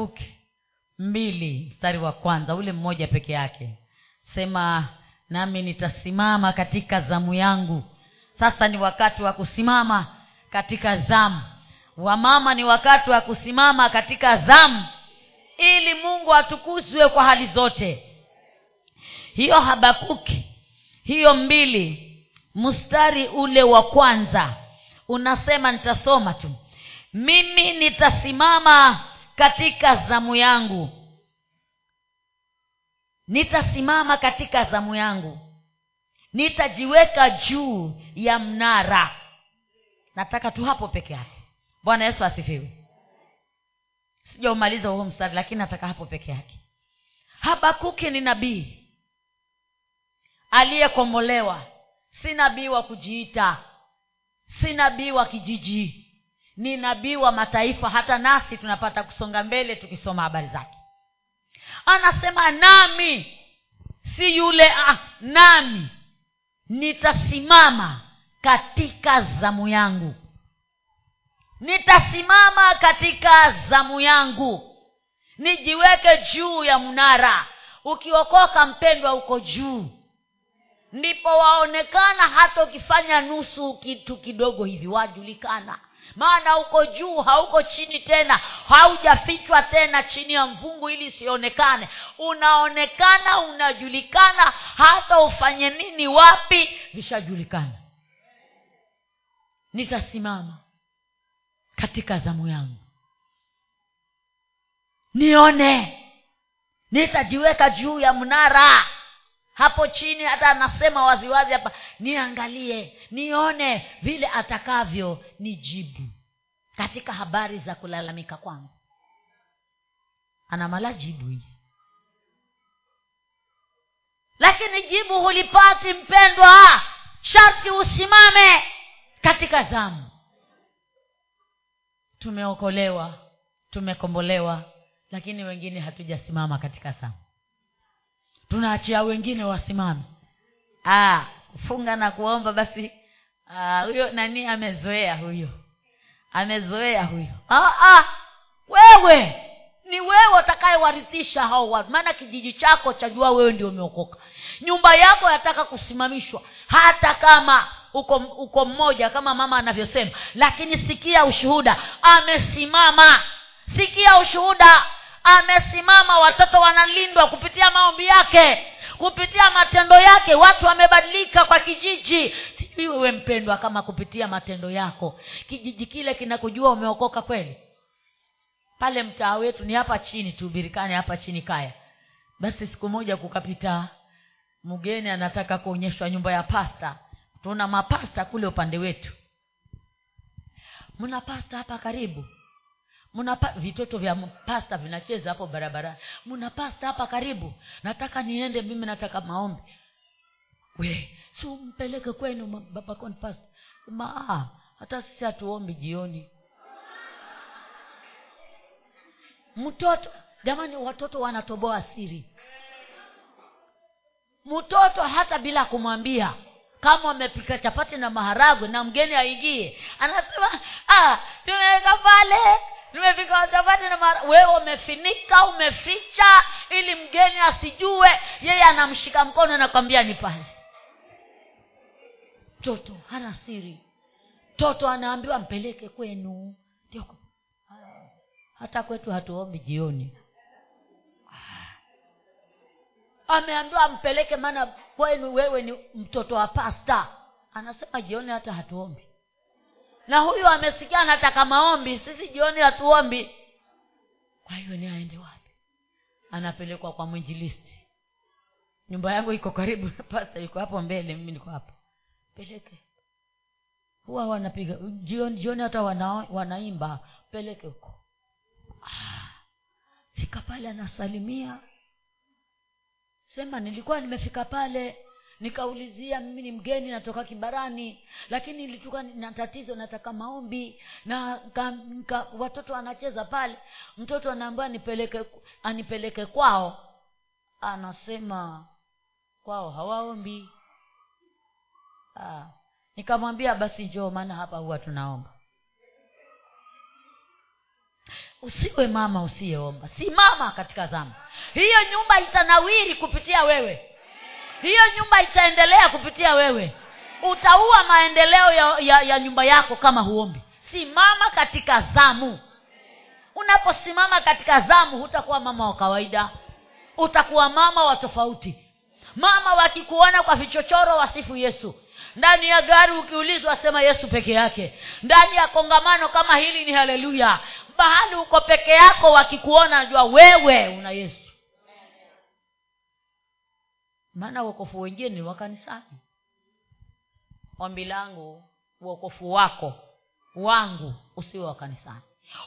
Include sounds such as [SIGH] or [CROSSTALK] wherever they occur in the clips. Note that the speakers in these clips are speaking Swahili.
habakuki. Mbili mstari wa kwanza ule mmoja peke yake. Sema nami nitasimama katika zamu yangu. Sasa ni wakati wa kusimama katika zamu. Wamama ni wakati wa kusimama katika zamu ili mungu atukuzwe kwa hali zote. Hiyo habakuki hiyo mbili mstari ule wa kwanza unasema nitasoma tu. Mimi nitasimama katika zamu yangu. Nitasimama katika zamu yangu. Nitajiweka juu ya mnara. Nataka tu hapo peke yake. Bwana yesu asifiwe. Sijaumaliza huo mstari lakini nataka hapo peke yake. Habakuki ni nabii aliyekomolewa si nabii wa kujiita. Si nabii wa kijiji ni nabii wa mataifa hata nasi tunapata kusonga mbele tukisoma habari zake. Anasema nami si yule ah, nami nitasimama katika zamu yangu. Nitasimama katika zamu yangu. Nijiweke juu ya mnara. Ukiokoka mpendwa uko juu. Ndipo waonekana hata ukifanya nusu kitu kidogo hivi wajulikana maana uko juu hauko chini tena haujafichwa tena chini ya mvungu ili isionekane. Unaonekana unajulikana hata ufanye nini wapi vishajulikana. Nitasimama katika zamu yangu. Nione. Nitajiweka juu ya mnara hapo chini hata anasema waziwazi hapa niangalie nione vile atakavyo nijibu katika habari za kulalamika kwangu. Anamala jibu hii. Lakini jibu hulipati mpendwa sharti usimame katika zamu. Tumeokolewa tumekombolewa lakini wengine hatujasimama katika zamu tunaachia wengine wasimame. Ah, kufunga na kuomba basi. Ah, huyo nani amezoea huyo? Amezoea huyo. Ah, ah, wewe ni wewe utakayewarithisha hao watu. Maana kijiji chako chajua wewe ndio umeokoka. Nyumba yako yataka kusimamishwa hata kama uko uko mmoja kama mama anavyosema. Lakini sikia ushuhuda amesimama. Sikia ushuhuda amesimama watoto wanalindwa kupitia maombi yake kupitia matendo yake. Watu wamebadilika kwa kijiji. Sijui wewe mpendwa kama kupitia matendo yako kijiji kile kinakujua umeokoka kweli? Pale mtaa wetu ni hapa chini tuubirikane hapa chini kaya. Basi siku moja kukapita mgeni anataka kuonyeshwa nyumba ya pasta. Tuna mapasta kule upande wetu. Mna pasta hapa karibu mna vitoto vya pasta vinacheza hapo barabarani mna pasta hapa karibu. Nataka niende mimi nataka maombi. We si umpeleke kwenu babakoni pasta sema hata sisi hatuombi jioni. Mtoto jamani watoto wanatoboa siri. Mtoto hata bila kumwambia kama wamepika chapati na maharagwe na mgeni aingie anasema ah, tumeweka pale nimepika chapati na mara wewe umefinika umeficha ili mgeni asijue yeye anamshika mkono anakwambia ni pale. Mtoto hana siri. Mtoto anaambiwa mpeleke kwenu. Ndio hata kwetu hatuombi jioni. Ameambiwa mpeleke maana kwenu wewe ni mtoto wa pasta. Anasema jioni hata hatuombi na huyu amesikia anataka maombi sisi jioni hatuombi. Kwa hiyo ni aende wapi? Anapelekwa kwa mwinjilisti. Nyumba yangu iko karibu pasta iko hapo mbele mimi niko hapo. Peleke. Huwa wanapiga jioni jioni hata wana, wanaimba. Peleke huko. Ah, fika pale anasalimia. Sema nilikuwa nimefika pale nikaulizia mimi ni mgeni natoka kibarani. Lakini ilituka na tatizo nataka maombi. Na ka, ka, watoto anacheza pale. Mtoto anaambia anipeleke anipeleke kwao. Anasema kwao hawaombi. Ah, nikamwambia basi njoo maana hapa huwa tunaomba. Usiwe mama usiyeomba. Simama katika zama hiyo nyumba itanawiri kupitia wewe hiyo nyumba itaendelea kupitia wewe. Utaua maendeleo ya, ya, ya nyumba yako kama huombi. Simama katika zamu. Unaposimama katika zamu hutakuwa mama wa kawaida. Utakuwa mama wa tofauti. Mama wakikuona kwa vichochoro wasifu yesu. Ndani ya gari ukiulizwa sema yesu peke yake. Ndani ya kongamano kama hili ni haleluya. Mahali uko peke yako wakikuona jua wewe una yesu maana uokofu wengine ni wakanisani ombi langu uokofu wako wangu usiwe wa kanisani.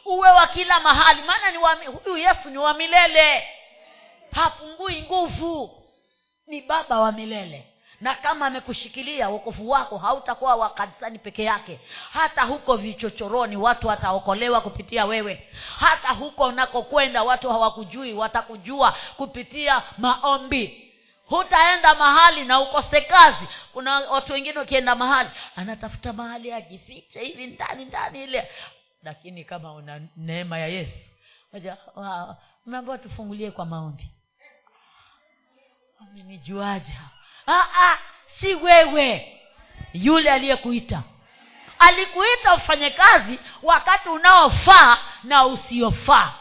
Uwe wa kila mahali maana ni huyu yesu ni wa milele. Hapungui nguvu. Ni baba wa milele. Na kama amekushikilia uokofu wako hautakuwa wakanisani peke yake. Hata huko vichochoroni watu wataokolewa kupitia wewe. Hata huko unakokwenda watu hawakujui watakujua kupitia maombi hutaenda mahali na ukose kazi. Kuna watu wengine wakienda mahali anatafuta mahali ajifiche hivi ndani ndani ile. Lakini kama una neema ya yesu umeambiwa tufungulie kwa maombi. Amenijuaja ah, ah, si wewe yule aliyekuita. Alikuita ufanye kazi wakati unaofaa na usiofaa.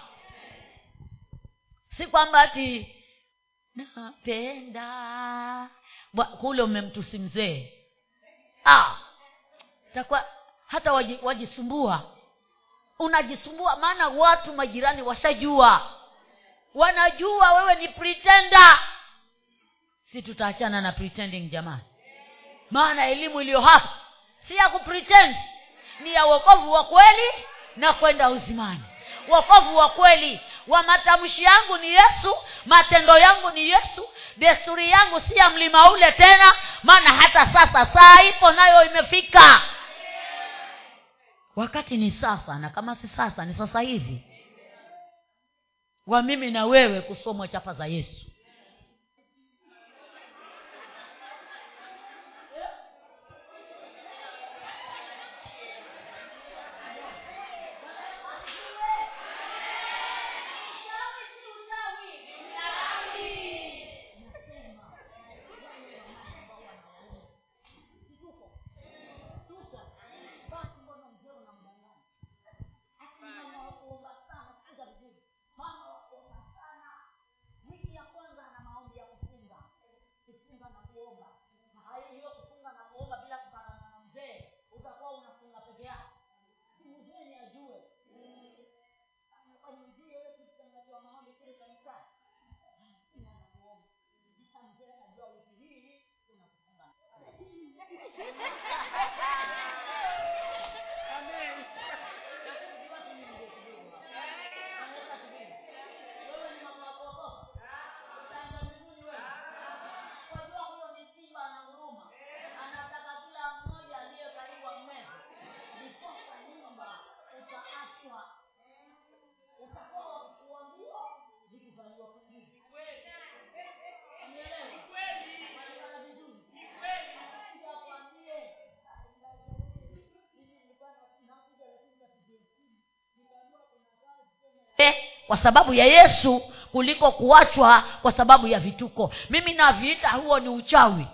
Si kwamba ati napenda. Kule umemtusi mzee. Ah, takuwa hata wajisumbua. Unajisumbua maana watu majirani washajua. Wanajua wewe ni pretender. Si tutaachana na pretending jamani. Maana elimu iliyo hapa si ya kupretend ni ya wokovu wa kweli na kwenda uzimani. Wokovu wa kweli wa matamshi yangu ni yesu matendo yangu ni yesu desturi yangu si ya mlima ule tena maana hata sasa saa ipo nayo imefika. Wakati ni sasa na kama si sasa ni sasa hivi. Wa mimi na wewe kusomwa chapa za yesu kwa sababu ya yesu kuliko kuachwa kwa sababu ya vituko. Mimi naviita huo ni uchawi.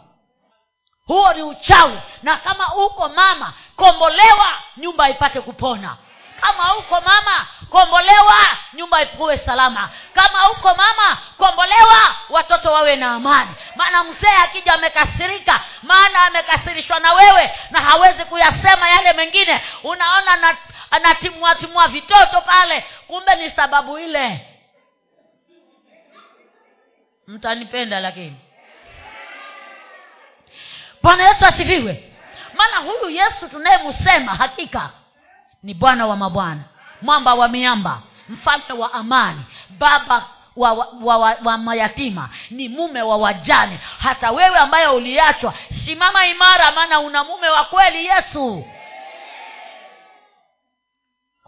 Huo ni uchawi. Na kama uko mama kombolewa nyumba ipate kupona. Kama uko mama kombolewa nyumba ipuwe salama. Kama uko mama kombolewa watoto wawe na amani. Maana mzee akija amekasirika maana amekasirishwa na wewe na hawezi kuyasema yale mengine. Unaona anatimua vitoto pale. Kumbe ni sababu ile. Mtanipenda lakini. Bwana yesu asifiwe. Maana huyu yesu tunayemsema hakika ni bwana wa mabwana mwamba wa miamba mfalme wa amani baba wa, wa, wa, wa mayatima ni mume wa wajane. Hata wewe ambaye uliachwa simama imara maana una mume wa kweli yesu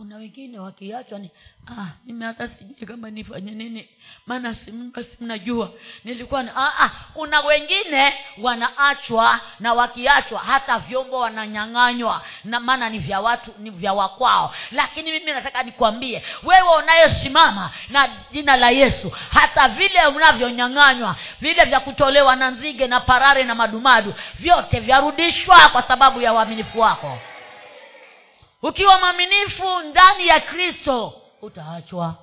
kuna wengine wakiachwa ni ah, mimi sijui kama nifanye nini maana basi simnajua. Nilikuwa ni, ah, ah, kuna wengine wanaachwa na wakiachwa hata vyombo wananyang'anywa na maana ni vya watu ni vya wakwao lakini mimi nataka nikwambie wewe unayesimama na jina la yesu hata vile unavyonyang'anywa vile vya kutolewa na nzige na parare na madumadu vyote vyarudishwa kwa sababu ya uaminifu wako ukiwa mwaminifu ndani ya kristo utaachwa.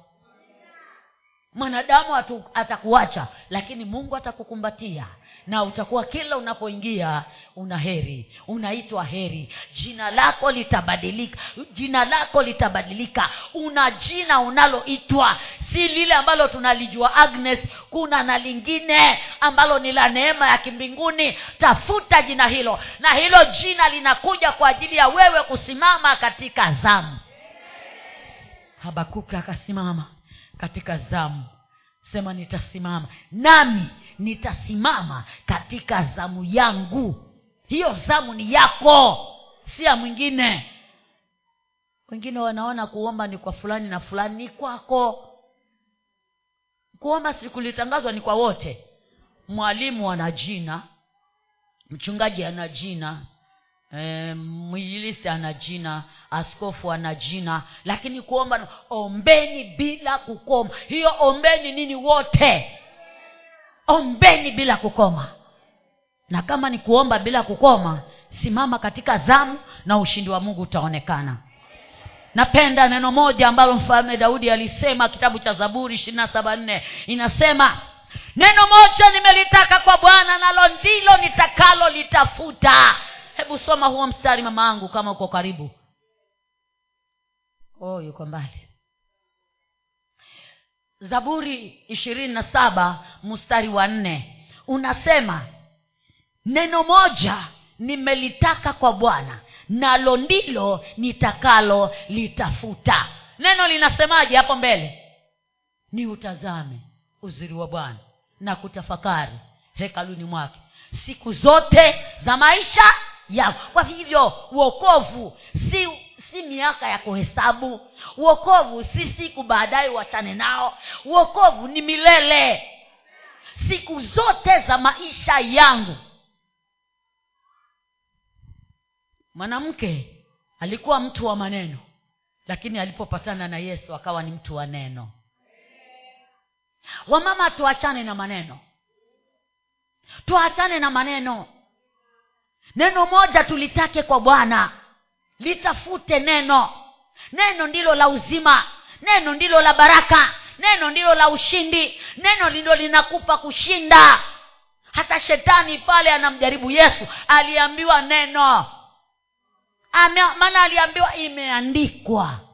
Mwanadamu atakuacha lakini mungu atakukumbatia na utakuwa kila unapoingia una heri unaitwa heri. Jina lako litabadilika jina lako litabadilika. Una jina unaloitwa si lile ambalo tunalijua agnes. Kuna na lingine ambalo ni la neema ya kimbinguni. Tafuta jina hilo na hilo jina linakuja kwa ajili ya wewe kusimama katika zamu. Habakuki akasimama katika zamu. Sema nitasimama. Nami nitasimama katika zamu yangu. Hiyo zamu ni yako si ya mwingine. Wengine wanaona kuomba ni kwa fulani na fulani ni kwako. Kuomba sikulitangazwa ni kwa wote. Mwalimu ana jina mchungaji ana jina e, mwinjilisi ana jina askofu ana jina lakini kuomba ombeni bila kukoma hiyo ombeni nini wote ombeni bila kukoma. Na kama ni kuomba bila kukoma simama katika zamu na ushindi wa mungu utaonekana. Napenda neno moja ambalo mfalme daudi alisema kitabu cha zaburi ishirini na saba nne inasema neno moja nimelitaka kwa bwana nalo ndilo nitakalo litafuta. Hebu soma huo mstari mama angu kama uko karibu. Oh yuko mbali zaburi ishirini na saba mstari wa nne. Unasema neno moja nimelitaka kwa bwana nalo ndilo nitakalo litafuta. Neno linasemaje hapo mbele? Ni utazame uzuri wa bwana na kutafakari hekaluni mwake. Siku zote za maisha yako. Kwa hivyo uokovu si si miaka ya kuhesabu. Uokovu si siku baadaye wachane nao. Uokovu ni milele. Siku zote za maisha yangu. Mwanamke alikuwa mtu wa maneno lakini alipopatana na yesu akawa ni mtu wa neno. Wamama tuachane na maneno. Tuachane na maneno. Neno moja tulitake kwa bwana litafute neno. Neno ndilo la uzima. Neno ndilo la baraka. Neno ndilo la ushindi. Neno ndilo linakupa kushinda. Hata shetani pale anamjaribu yesu aliambiwa neno. Maana aliambiwa imeandikwa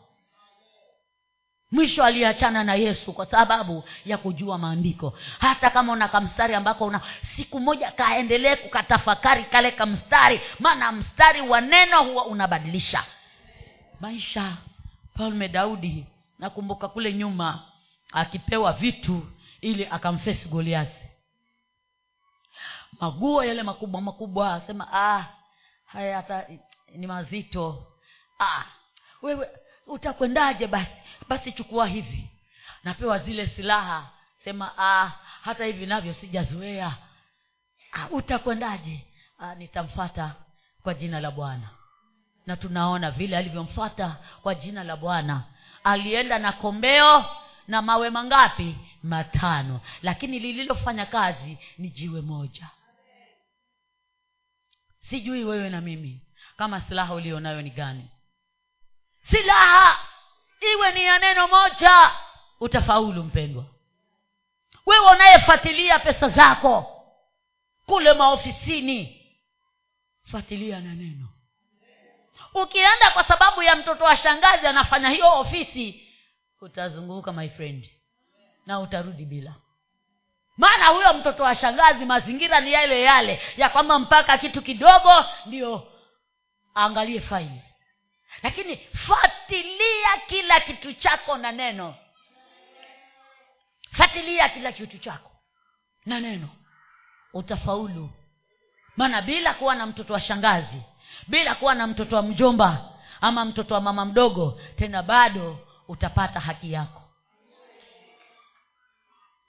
mwisho aliachana na yesu kwa sababu ya kujua maandiko. Hata kama una kamstari ambako una siku moja kaendelee kukatafakari kale kamstari maana mstari wa neno huwa unabadilisha. Maisha mfalme daudi nakumbuka kule nyuma akipewa vitu ili akamfesi goliathi maguo yale makubwa makubwa asema ah haya hata ni mazito. Ah wewe utakwendaje basi basi chukua hivi. Napewa zile silaha. Sema ah, hata hivi navyo sijazoea. Ah, utakwendaje? Ah, nitamfata kwa jina la bwana. Na tunaona vile alivyomfata kwa jina la bwana. Alienda na kombeo na mawe mangapi? Matano. Lakini lililofanya kazi ni jiwe moja. Sijui wewe na mimi kama silaha ulionayo ni gani. Silaha iwe ni ya neno moja utafaulu mpendwa. Wewe unayefuatilia pesa zako kule maofisini fuatilia na neno. Ukienda kwa sababu ya mtoto wa shangazi anafanya hiyo ofisi utazunguka my friend na utarudi bila. Maana huyo mtoto wa shangazi mazingira ni yale yale ya kwamba mpaka kitu kidogo ndio aangalie faili lakini fatilia kila kitu chako na neno. Fatilia kila kitu chako na neno. Utafaulu. Maana bila kuwa na mtoto wa shangazi bila kuwa na mtoto wa mjomba ama mtoto wa mama mdogo tena bado utapata haki yako.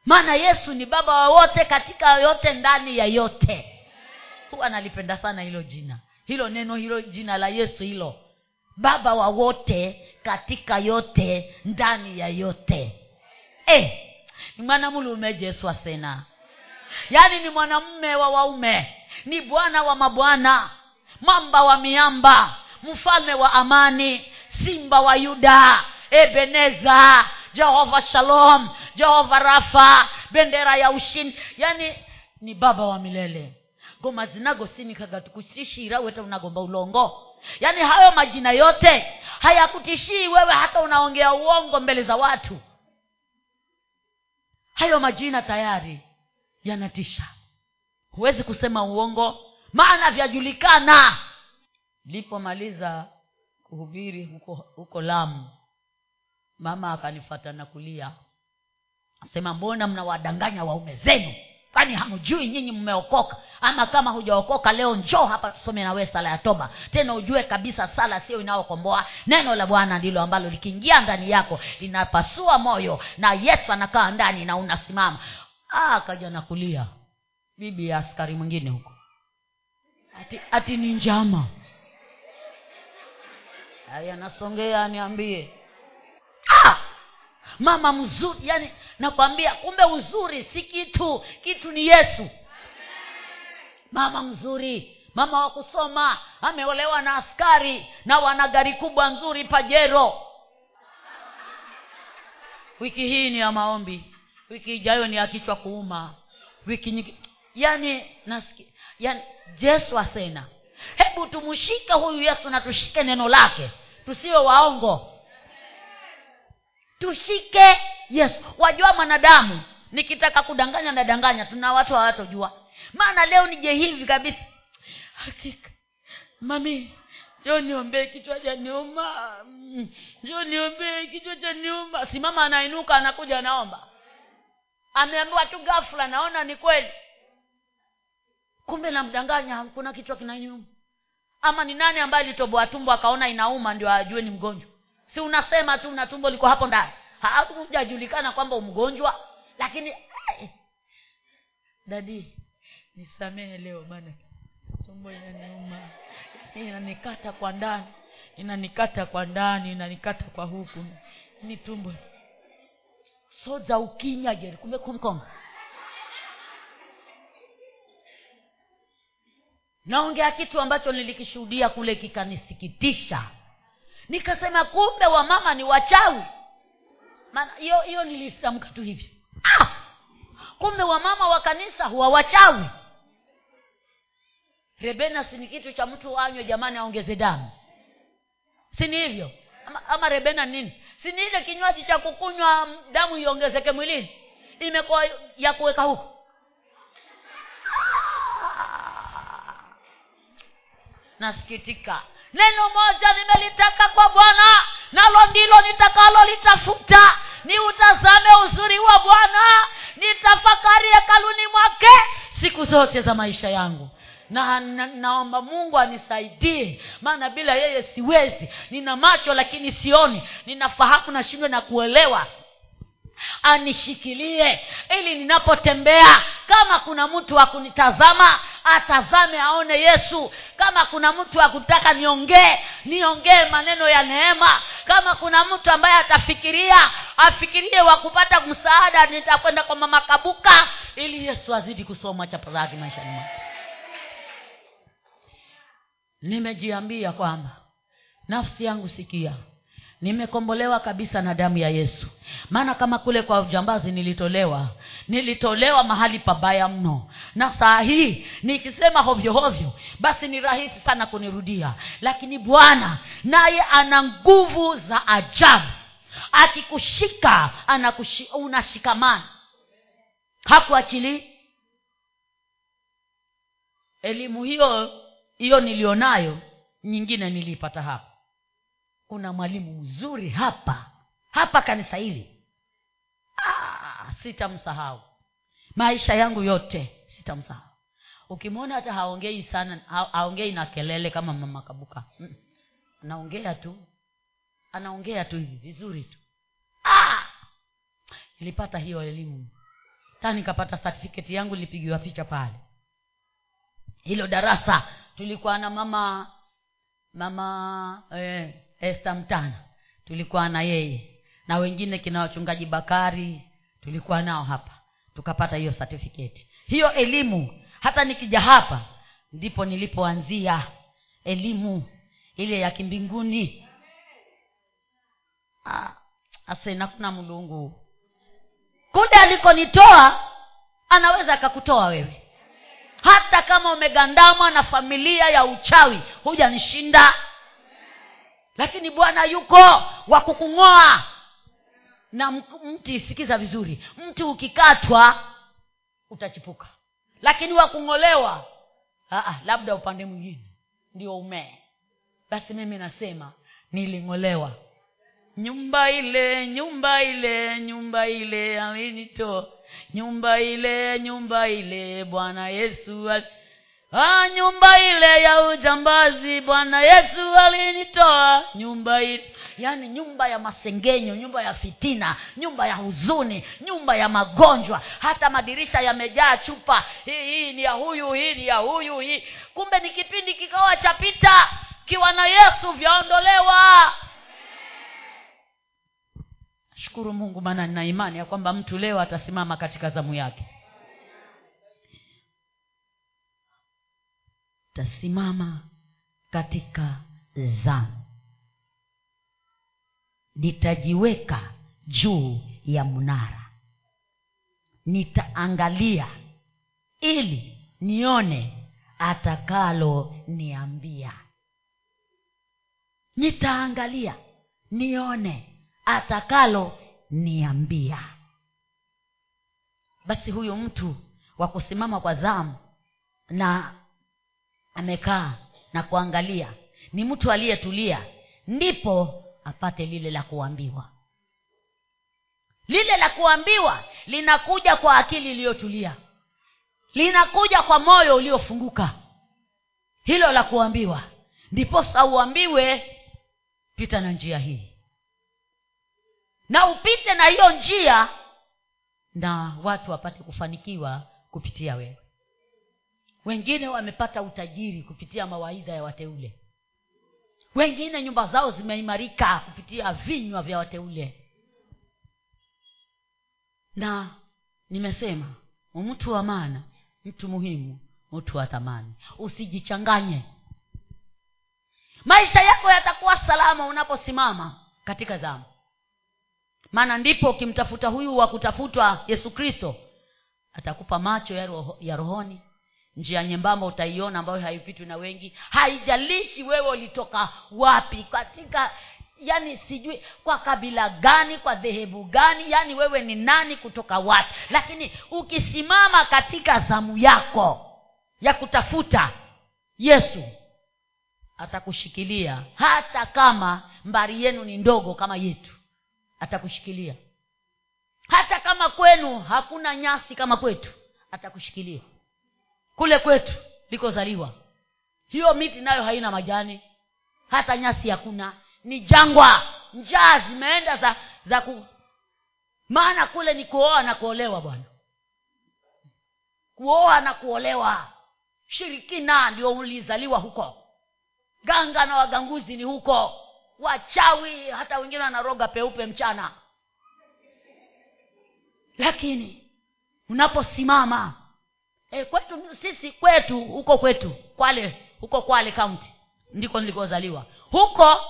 Maana yesu ni baba wa wote katika yote ndani ya yote. Huwa nalipenda sana hilo jina. Hilo neno hilo jina la yesu hilo baba wa wote katika yote ndani ya yote. Eh, ni mwanamulume jesu asena yaani ni mwanamume wa waume. Ni bwana wa mabwana. Mamba wa miamba. Mfalme wa amani. Simba wa yuda. Ebeneza. Jehova shalom. Jehova rafa. Bendera ya ushindi. Yaani ni baba wa milele. Ngoma zinagosinika tukushishira weta unagomba ulongo yaani hayo majina yote hayakutishii wewe hata unaongea uongo mbele za watu. Hayo majina tayari yanatisha. Huwezi kusema uongo maana vyajulikana lipomaliza kuhubiri huko huko lamu mama akanifata na kulia. Asema mbona mnawadanganya waume zenu kwani hamjui nyinyi mmeokoka? Ama kama hujaokoka leo njoo hapa tusome nawe sala ya toba. Tena ujue kabisa sala sio inayokomboa neno la bwana ndilo ambalo likiingia ndani yako linapasua moyo na yesu anakaa ndani na unasimama. Akaja na kulia. Bibi ya askari mwingine huko. Ati, ati ni njama. Aya nasongea niambie. Ah! Mama mzuri yani nakwambia kumbe uzuri si kitu. Kitu ni yesu. Mama mzuri mama wa kusoma ameolewa na askari na wana gari kubwa nzuri pajero. Wiki hii ni ya maombi. Wiki ijayo ni ya kichwa kuuma. Wiki nyingi yani nasikia yani yesu asena hebu tumshike huyu yesu na tushike neno lake. Tusiwe waongo tushike. Yesu wajua mwanadamu nikitaka kudanganya nadanganya tuna watu hawatojua maana leo nije hivi kabisa. Hakika. Mami jo niombee kichwa cha niuma jo niombee kichwa cha niuma simama anainuka anakuja anaomba. Ameambiwa tu gafula naona ni kweli. Kumbe namdanganya kuna kichwa kinanyuma ama ni nani ambaye litoboa tumbo akaona inauma ndio ajue ni mgonjwa si unasema tu na tumbo liko hapo ndani. Hakujajulikana kwamba umgonjwa lakini ay, dadi nisamehe leo bana. Tumbo inaniuma. Inanikata kwa ndani. Inanikata kwa ndani inanikata kwa huku. Ni tumbo. Soza ukinya jeri kumbe naongea kitu ambacho nilikishuhudia kule kikanisikitisha nikasema kumbe wamama ni wachawi. Hiyo hiyo nilisamka tu hivyo. Ah! kumbe wamama wa kanisa huwa wachawi. Rebena si ni kitu cha mtu anywe jamani aongeze damu. Si ni hivyo? Ama, ama rebena nini? Si ni ile kinywaji cha kukunywa damu iongezeke mwilini? Imekuwa ya kuweka huko. Nasikitika neno moja nimelitaka kwa bwana nalo ndilo nitakalolitafuta. Ni utazame uzuri wa bwana nitafakari hekaluni mwake siku zote za maisha yangu. Na, na naomba mungu anisaidie maana bila yeye siwezi. Nina macho lakini sioni. Ninafahamu nashindwa na kuelewa anishikilie ili ninapotembea kama kuna mtu wa kunitazama atazame aone yesu. Kama kuna mtu akutaka niongee niongee maneno ya neema. Kama kuna mtu ambaye atafikiria afikirie wa kupata msaada nitakwenda kwa mama kabuka ili yesu azidi kusoma chapa zake maishani nimejiambia kwamba nafsi yangu sikia nimekombolewa kabisa na damu ya yesu. Maana kama kule kwa ujambazi nilitolewa nilitolewa mahali pabaya mno. Na saa hii nikisema hovyohovyo basi ni rahisi sana kunirudia. Lakini bwana naye ana nguvu za ajabu. Akikushika anakushi, unashikamana. Hakuachilii elimu hiyo hiyo nilionayo nyingine niliipata hapa kuna mwalimu mzuri hapa. Hapa kanisa hili. Ah, sitamsahau. Maisha yangu yote sitamsahau. Ukimwona hata haongei sana ha, haongei na kelele kama mama kabuka. Anaongea tu. Anaongea tu hivi vizuri tu. Ah! hiyo elimu. Ta nikapata satifiketi yangu nilipigiwa picha pale. Hilo darasa tulikuwa na mama mama eh, esta mtana. Tulikuwa na yeye. Na wengine kina wachungaji bakari tulikuwa nao hapa. Tukapata hiyo certificate. Hiyo elimu hata nikija hapa ndipo nilipoanzia. Elimu ile ya kimbinguni. Ah, asena mlungu kude alikonitoa anaweza akakutoa wewe. Hata kama umegandamwa na familia ya uchawi hujanishinda lakini bwana yuko wa kukung'oa. Na mti sikiza vizuri. Mti ukikatwa utachipuka. Lakini wakung'olewa labda upande mwingine ndio umee. Basi mimi nasema niling'olewa. Nyumba ile nyumba ile nyumba ile aminito nyumba ile nyumba ile bwana yesu al... ah, nyumba ile ya ujambazi bwana yesu alinitoa. Nyumba ile yaani nyumba ya masengenyo nyumba ya fitina nyumba ya huzuni nyumba ya magonjwa. Hata madirisha yamejaa chupa. Hii hii ni ya huyu hii ni ya huyu hii. Kumbe ni kipindi kikawa chapita kiwa na yesu vyaondolewa. Shukuru mungu maana nina imani ya kwamba mtu leo atasimama katika zamu yake tasimama katika zamu. Nitajiweka juu ya mnara. Nitaangalia ili nione atakalo niambia nitaangalia nione atakalo niambia basi huyu mtu wa kusimama kwa zamu na amekaa na kuangalia. Ni mtu aliyetulia ndipo apate lile la kuambiwa. Lile la kuambiwa linakuja kwa akili iliyotulia. Linakuja kwa moyo uliofunguka. Hilo la kuambiwa ndiposa uambiwe pita na njia hii. Na upite na hiyo njia na watu wapate kufanikiwa kupitia wewe wengine wamepata utajiri kupitia mawaidha ya wateule. Wengine nyumba zao zimeimarika kupitia vinywa vya wateule. Na nimesema mtu wa maana mtu muhimu mtu wa thamani. Usijichanganye. Maisha yako yatakuwa salama unaposimama katika zamu. Maana ndipo ukimtafuta huyu wa kutafutwa yesu kristo atakupa macho ya, roho, ya rohoni njia nyembamba utaiona ambayo haipitwi na wengi. Haijalishi wewe ulitoka wapi katika yani sijui kwa kabila gani kwa dhehebu gani yani wewe ni nani kutoka wapi. Lakini ukisimama katika zamu yako ya kutafuta yesu atakushikilia. Hata kama mbari yenu ni ndogo kama yetu atakushikilia. Hata kama kwenu hakuna nyasi kama kwetu atakushikilia kule kwetu likozaliwa. Hiyo miti nayo haina majani. Hata nyasi hakuna. Ni jangwa. Njaa zimeenda za za ku maana kule ni kuoa na kuolewa bwana. Kuoa na kuolewa. Shirikina ndio ulizaliwa huko. Ganga na waganguzi ni huko. Wachawi hata wengine wanaroga peupe mchana. Lakini unaposimama e, kwetu sisi kwetu huko kwetu kwale huko kwale kaunti ndiko nilikozaliwa. Huko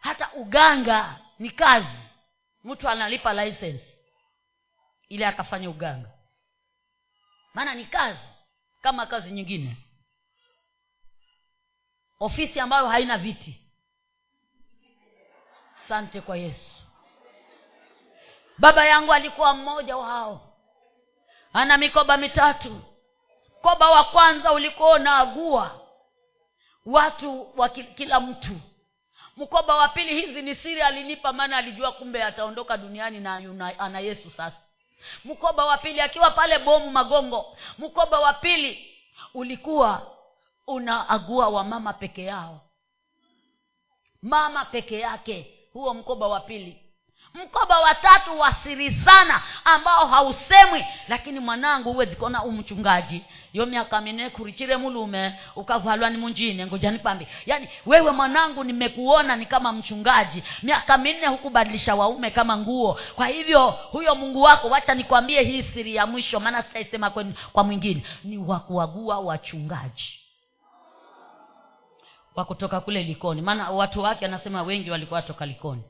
hata uganga ni kazi. Mtu analipa license ili akafanya uganga. Maana ni kazi kama kazi nyingine. Ofisi ambayo haina viti. Sante kwa yesu. Baba yangu alikuwa mmoja wao ana mikoba mitatu mkoba wa kwanza ulikuwa unaagua. Watu wa kila mtu. Mkoba wa pili hizi ni siri alinipa maana alijua kumbe ataondoka duniani na yuna, ana yesu sasa. Mkoba wa pili akiwa pale bomu magongo. Mkoba wa pili ulikuwa unaagua wamama peke yao. Mama peke yake huo mkoba wa pili mkoba watatu wasiri wa siri sana ambao hausemwi lakini mwanangu huwezi kuona umchungaji yo miaka mine kurichire mulume ukavalwa ni munjine ngojani pambi yaani wewe mwanangu nimekuona ni kama mchungaji. Miaka minne hukubadilisha waume kama nguo. Kwa hivyo huyo mungu wako wacha nikwambie hii siri ya mwisho maana sitaisema kwa mwingine. Ni wakuagua wachungaji. Wa kutoka kule likoni. Maana watu wake anasema wengi walikuwa toka likoni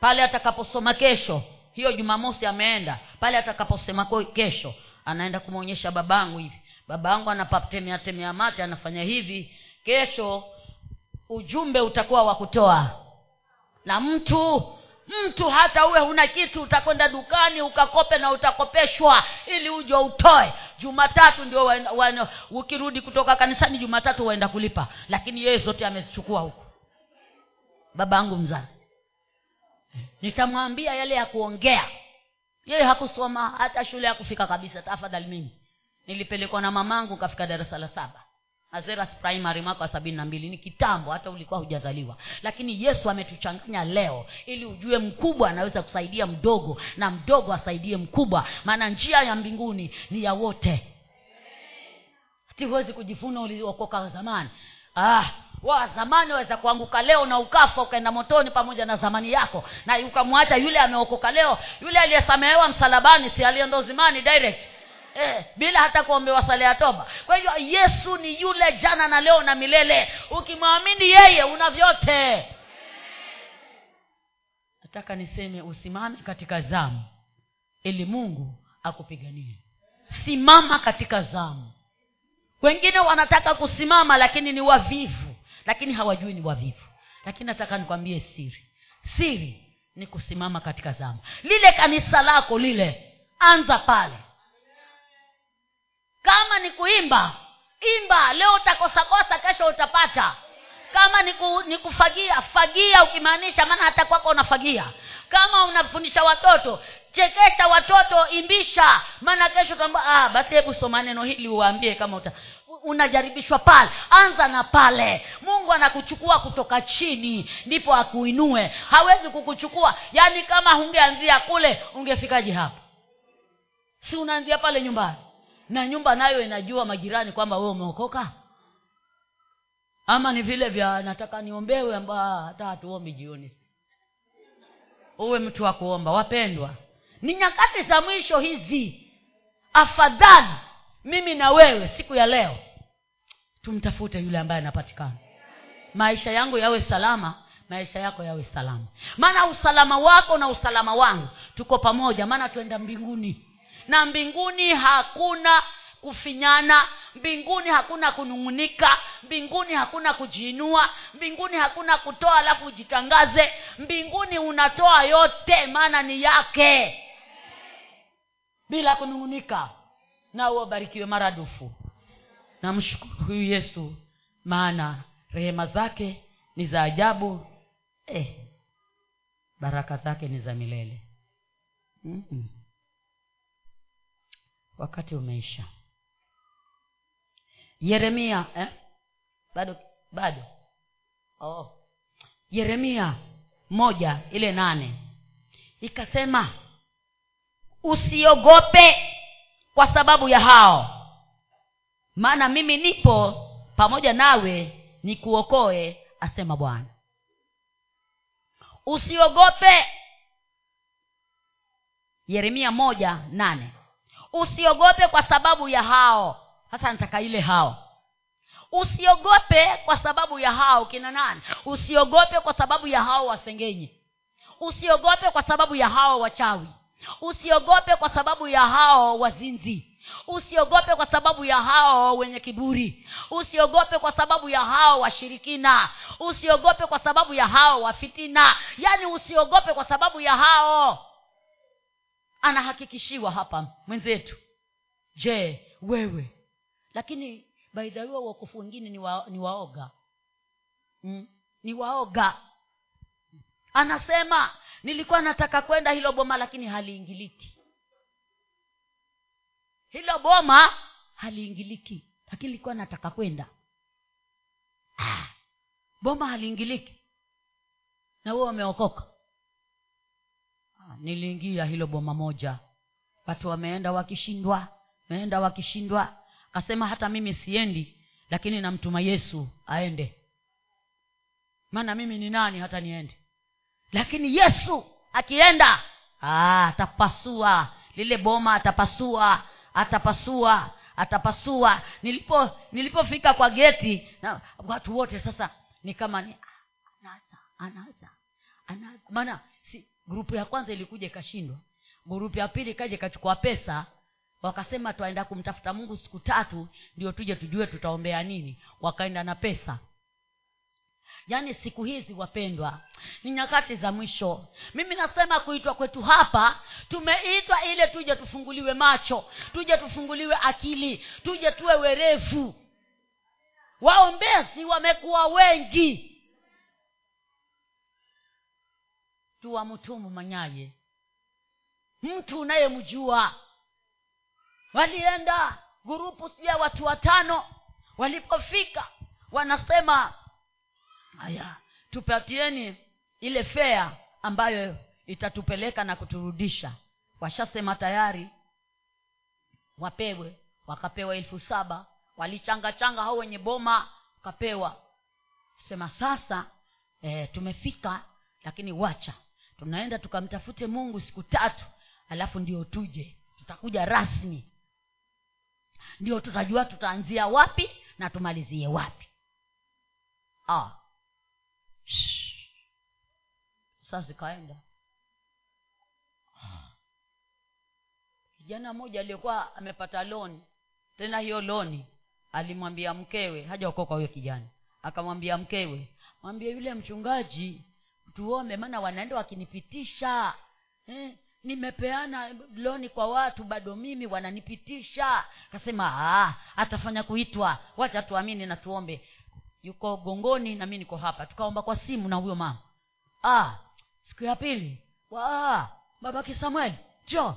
pale atakaposoma kesho hiyo jumamosi ameenda. Pale atakaposema kesho anaenda kumwonyesha babangu hivi. Babangu anapatemea temea mate anafanya hivi. Kesho ujumbe utakuwa wa kutoa. Na mtu mtu hata uwe huna kitu utakwenda dukani ukakope na utakopeshwa ili uje utoe. Jumatatu ndio ukirudi kutoka kanisani jumatatu waenda kulipa. Lakini yeye zote amezichukua huku babangu mzazi nitamwambia yale ya kuongea. Yeye hakusoma hata shule ya kufika kabisa tafadhali mimi. Nilipelekwa na mamangu kafika darasa la saba. Azeras primary mwaka wa sabini na mbili. Ni kitambo hata ulikuwa hujazaliwa. Lakini yesu ametuchanganya leo ili ujue mkubwa anaweza kusaidia mdogo na mdogo asaidie mkubwa. Maana njia ya mbinguni ni ya wote. Hati huwezi kujifuna uliokoka zamani. Ah wa zamani waweza kuanguka leo na ukafa ukaenda motoni pamoja na zamani yako. Na ukamwacha yule ameokoka leo. Yule aliyesamehewa msalabani si alienda direct. Eh, bila hata kuombewa sala ya toba. Kwa hivyo yesu ni yule jana na leo na milele. Ukimwamini yeye una vyote. Nataka niseme usimame katika zamu ili mungu akupiganie. Simama katika zamu. Wengine wanataka kusimama lakini ni wavivu lakini hawajui ni wavivu. Lakini nataka nikwambie siri. Siri ni kusimama katika zama lile kanisa lako lile anza pale. Kama ni kuimba imba. Leo utakosakosa kesho utapata. Kama ni, ku, ni kufagia fagia ukimaanisha maana hata kwako unafagia. Kama unafundisha watoto chekesha watoto imbisha. Maana kesho ah, basi hebu soma neno hili uwaambie kama uta unajaribishwa pale. Anza na pale. Mungu anakuchukua kutoka chini ndipo akuinue. Hawezi kukuchukua. Yaani kama hungeanzia kule ungefikaje hapo? Si unaanzia pale nyumbani? Na nyumba nayo inajua majirani kwamba wewe umeokoka? Ama ni vile vya nataka niombewe ambao hata hatuombi jioni. Uwe mtu wa kuomba wapendwa. Ni nyakati za mwisho hizi. Afadhali mimi na wewe siku ya leo tumtafute yule ambaye anapatikana. Maisha yangu yawe salama maisha yako yawe salama. Maana usalama wako na usalama wangu tuko pamoja maana tuenda mbinguni. Na mbinguni hakuna kufinyana mbinguni hakuna kunung'unika mbinguni hakuna kujiinua mbinguni hakuna kutoa alafu ujitangaze. Mbinguni unatoa yote maana ni yake. Bila kunung'unika na uwabarikiwe maradufu namshukuru huyu yesu maana rehema zake ni za ajabu eh, baraka zake ni za milele Mm-mm. wakati umeisha yeremia eh? bado bado oh. yeremia moja ile nane ikasema usiogope kwa sababu ya hao maana mimi nipo pamoja nawe nikuokoe asema bwana. Usiogope. Yeremia moja nane. Usiogope kwa sababu ya hao. Sasa nataka ile hao. Usiogope kwa sababu ya hao kina nani? Usiogope kwa sababu ya hao wasengenye usiogope kwa sababu ya hao wachawi. Usiogope kwa sababu ya hao wazinzi usiogope kwa sababu ya hao wenye kiburi. Usiogope kwa sababu ya hao washirikina. Usiogope kwa sababu ya hao wafitina. Yaani usiogope kwa sababu ya hao. Anahakikishiwa hapa mwenzetu. Je wewe? Lakini baidhawiwa uokofu wengine ni, wa, ni waoga. Mm, ni waoga. Anasema nilikuwa nataka kwenda hilo boma lakini haliingiliki hilo boma haliingiliki lakini likuwa nataka kwenda. Ah, boma haliingiliki. Na huo wameokoka Ah, niliingia hilo boma moja. Watu wameenda wakishindwa wameenda wakishindwa. Akasema hata mimi siendi lakini namtuma yesu aende. Maana mimi ni nani hata niende? Lakini yesu akienda ah, atapasua. Lile boma atapasua atapasua atapasua. Nilipo nilipofika kwa geti na watu wote sasa ni kama ni anaza anaza anaza maana si grupu ya kwanza ilikuja ikashindwa. Grupu ya pili ikaja ikachukua pesa wakasema twaenda kumtafuta mungu siku tatu ndio tuje tujue tutaombea nini. Wakaenda na pesa yaani siku hizi wapendwa ni nyakati za mwisho. Mimi nasema kuitwa kwetu hapa tumeitwa ile tuje tufunguliwe macho tuje tufunguliwe akili tuje tuwe werevu. Waombezi wamekuwa wengi. Tuwamtumu manyaye. Mtu unayemjua. Walienda gurupu sijua watu watano. Walipofika wanasema haya. Tupatieni ile fea ambayo itatupeleka na kuturudisha. Washasema tayari wapewe wakapewa elfu saba. Walichangachanga hao wenye boma wakapewa. Sema sasa e, tumefika lakini wacha. Tunaenda tukamtafute mungu siku tatu alafu ndio tuje. Tutakuja rasmi. Ndio tutajua tutaanzia wapi na tumalizie wapi. Ah. Saa zikaenda. Kijana mmoja aliyekuwa amepata loni tena hiyo loni alimwambia mkewe hajaokoka huyo kijana. Akamwambia mkewe mwambie yule mchungaji tuombe maana wanaenda wakinipitisha. Eh, nimepeana loni kwa watu bado mimi wananipitisha. Akasema "Ah, atafanya kuitwa. Wacha tuamini na tuombe yuko gongoni na mi niko hapa. Tukaomba kwa simu na huyo mama. Ah, siku ya pili. Wa babake samueli jo.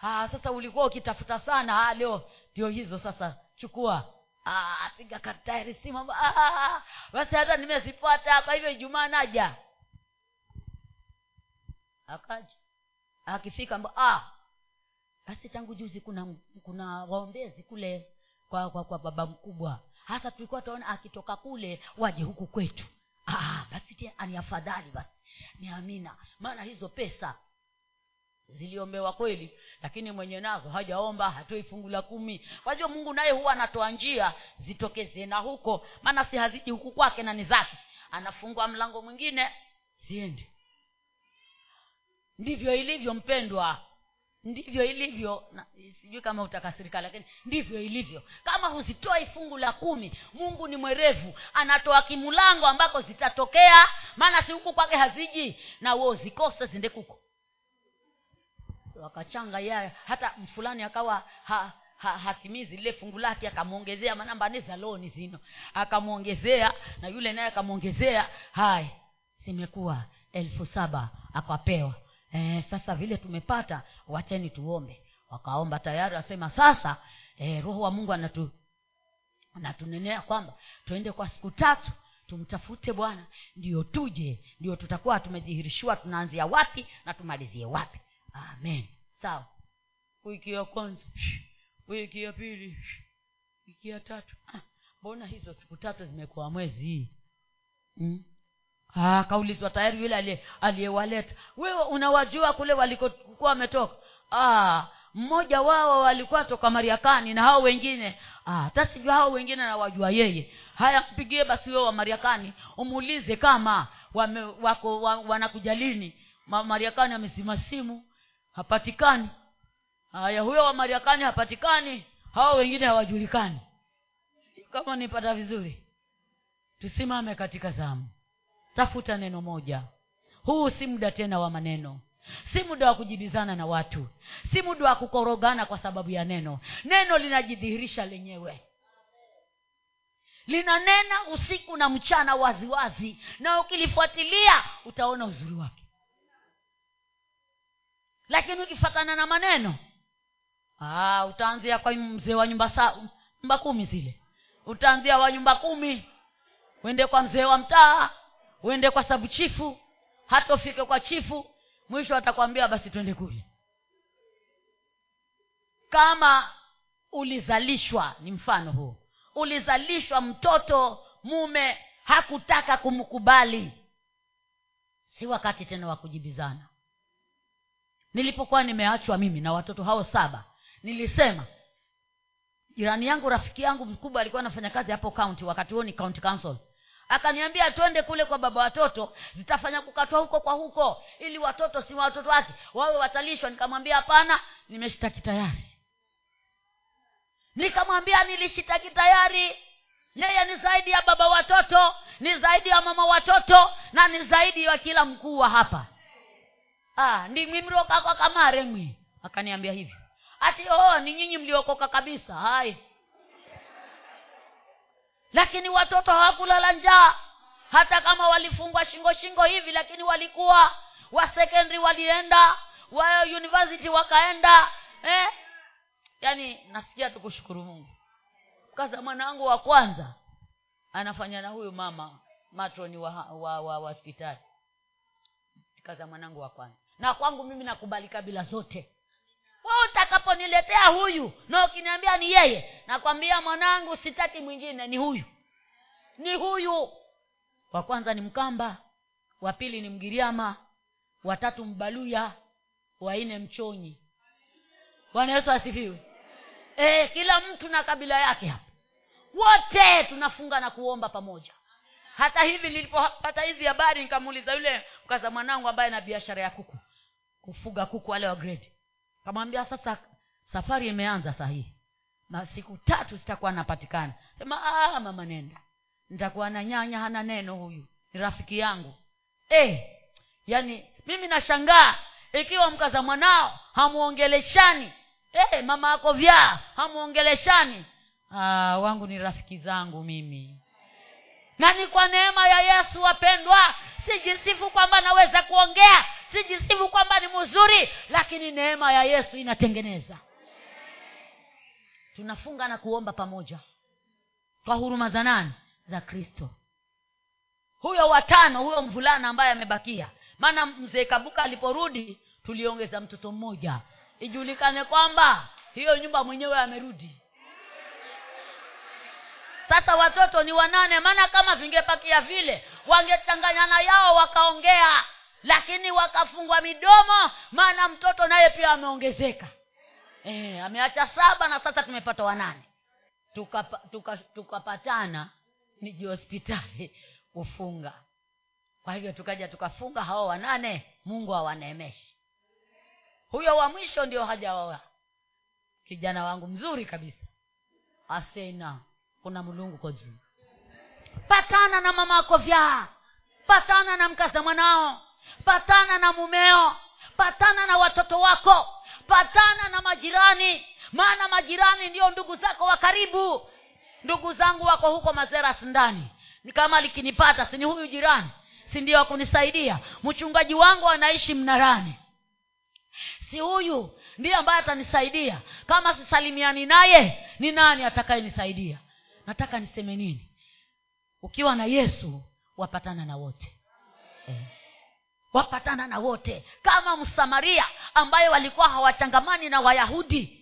Ah, sasa ulikuwa ukitafuta sana. Ah, leo ndio hizo sasa. Chukua. Ah, piga kartari simu. Ah, basi hata nimezipata kwa hivyo ijumaa naja. Akaja. Akifika ah, basi tangu juzi kuna kuna waombezi kule kwa kwa, kwa baba mkubwa hasa tulikuwa tunaona akitoka kule waje huku kwetu. Ah, basi ni afadhali basi. Ni amina. Maana hizo pesa ziliombewa kweli lakini mwenye nazo hajaomba hatoi fungu la kumi. Wajua mungu naye huwa anatoa njia zitokeze na huko. Maana si haziji huku kwake na ni zake. Anafungua mlango mwingine ziende. Ndivyo ilivyo mpendwa ndivyo ilivyo sijui kama utakasirika lakini ndivyo ilivyo. Kama huzitoi fungu la kumi mungu ni mwerevu anatoa kimulango ambako zitatokea maana si huku kwake haziji na uo zikose zinde kuko. Wakachanga ya hata mfulani akawa ha, ha, hatimizi lile fungu lake akamwongezea manambane za loni zino. Akamwongezea na yule naye akamwongezea haya zimekuwa elfu saba akapewa e, sasa vile tumepata wacheni tuombe. Wakaomba tayari asema sasa e, roho wa mungu anatu anatunenea kwamba tuende kwa siku tatu tumtafute bwana. Ndio tuje ndio tutakuwa tumedhihirishiwa tunaanzia wapi na tumalizie wapi. Amen. Sawa. Wiki ya kwanza wiki ya pili wiki ya tatu. Ah, mbona hizo siku tatu zimekuwa mwezi? Hii mm? Ah, akaulizwa tayari yule aliyewaleta. Wewe unawajua kule walikokuwa wametoka? Ah, mmoja wao walikuwa toka mariakani na hao wengine. Ah, hata sijua hao wengine nawajua yeye. Haya mpigie basi wewe wa mariakani umuulize kama wame, wako wa, wanakuja lini. Ma, mariakani amesima simu hapatikani. Haya huyo wa mariakani hapatikani hao wengine hawajulikani. Kama nipata vizuri tusimame katika zamu tafuta neno moja. Huu si muda tena wa maneno. Si muda wa kujibizana na watu. Si muda wa kukorogana kwa sababu ya neno. Neno linajidhihirisha lenyewe. Linanena usiku na mchana waziwazi wazi. na ukilifuatilia utaona uzuri wake. Lakini ukifatana na maneno aa, utaanzia kwa mzee wa nyumba sa nyumba kumi zile. Utaanzia wa nyumba kumi uende kwa mzee wa mtaa uende kwa sabu chifu. Hata ufike kwa chifu mwisho atakwambia basi twende kule. Kama ulizalishwa ni mfano huu ulizalishwa mtoto mume hakutaka kumkubali. Si wakati tena wa kujibizana. Nilipokuwa nimeachwa mimi na watoto hao saba nilisema jirani yangu rafiki yangu mkubwa alikuwa anafanya kazi hapo kaunti wakati huo ni county council akaniambia twende kule kwa baba watoto zitafanya kukatwa huko kwa huko ili watoto si watoto wake wawe watalishwa. Nikamwambia hapana nimeshitaki tayari. Nikamwambia nilishitaki tayari. Yeye ni zaidi ya baba watoto ni zaidi ya mama watoto na ni zaidi ya kila mkuu wa hapa. Ah, ndimwimrokakwa kamaremwi akaniambia hivyo ati oh ni nyinyi mliokoka kabisa. Hai lakini watoto hawakulala njaa. Hata kama walifungwa shingo shingo hivi lakini walikuwa. Wa secondary walienda wa university wakaenda eh? yaani nasikia tukushukuru mungu. Kaza mwanangu wa kwanza anafanya na huyu mama matroni wa wa, wa, wa kaza mwanangu wa kwanza. Na kwangu mimi nakubalika bila zote wa utakaponiletea huyu na ukiniambia ni yeye nakwambia mwanangu sitaki mwingine ni huyu. Ni huyu. Wa kwanza ni mkamba wa pili ni mgiriama watatu mbaluya waine mchonyi. Bwana yesu asifiwe. E, kila mtu na kabila yake hapa. Wote tunafunga na kuomba pamoja. Hata hivi nilipopata hizi habari nikamuuliza yule mkaza mwanangu ambaye na biashara ya kuku kufuga kuku wale wa grade kamwambia sasa safari imeanza sahihi. Na siku tatu sitakuwa napatikana. Sema ah, mama nenda. Nitakuwa na nyanya hana neno huyu. Ni rafiki yangu. E, yani mimi nashangaa ikiwa mkaza mwanao hamuongeleshani. E, mama ako vyaa hamuongeleshani. Ah, wangu ni rafiki zangu mimi. Na ni kwa neema ya yesu wapendwa sijisifu kwamba naweza kuongea sijisifu kwamba ni mzuri lakini neema ya yesu inatengeneza. Tunafunga na kuomba pamoja. Kwa huruma za nani? Za kristo. Huyo watano huyo mvulana ambaye amebakia. Maana mzee kabuka aliporudi tuliongeza mtoto mmoja. Ijulikane kwamba hiyo nyumba mwenyewe amerudi. Sasa watoto ni wanane maana kama vingepakia vile wangechanganyana yao wakaongea lakini wakafungwa midomo maana mtoto naye pia ameongezeka. E, ameacha saba na sasa tumepata wanane. Tukapatana tuka, tuka hospitali kufunga. Kwa hivyo tukaja tukafunga hao wanane mungu awaneemeshi huyo wa mwisho ndio hajaoa kijana wangu mzuri kabisa. Asena kuna mlungu kozini patana na mama ako vyaa patana na mkaza mwanao patana na mumeo. Patana na watoto wako. Patana na majirani. Maana majirani ndio ndugu zako wa karibu. Ndugu zangu wako huko mazeras ndani. Ni kama likinipata sini huyu jirani. Si ndio wakunisaidia? Mchungaji wangu anaishi mnarani. Si huyu ndiye ambaye atanisaidia. Kama sisalimiani naye ni nani atakayenisaidia? Nataka niseme nini? Ukiwa na yesu wapatana na wote. Wapatana na wote. Kama msamaria ambaye walikuwa hawachangamani na wayahudi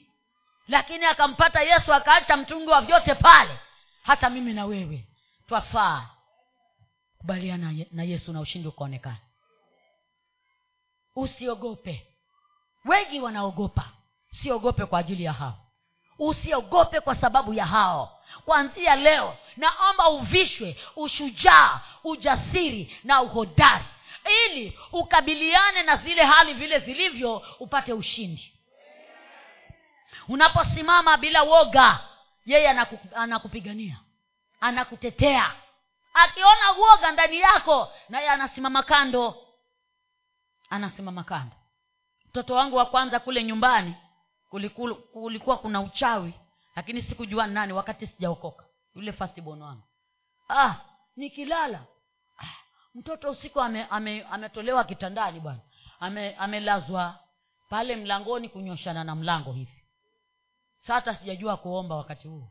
lakini akampata yesu akaacha mtungi wa vyote pale hata mimi na wewe twafaa kubaliana na yesu na ushindi ukaonekana. Usiogope. Wengi wanaogopa. Siogope kwa ajili ya hao. Usiogope kwa sababu ya hao. Kwanzia leo naomba uvishwe ushujaa ujasiri na uhodari ili ukabiliane na zile hali vile zilivyo upate ushindi. Unaposimama bila woga yeye anaku, anakupigania anakutetea. Akiona woga ndani yako naye anasimama kando anasimama kando. Mtoto wangu wa kwanza kule nyumbani kulikuwa, kulikuwa kuna uchawi lakini sikujua nani wakati sijaokoka. Yule fastbon wangu. Ah nikilala mtoto usiku ame, ame, ametolewa kitandani bwana. Ame, amelazwa pale mlangoni kunyoshana na mlango hivi. Sasa sijajua kuomba wakati huu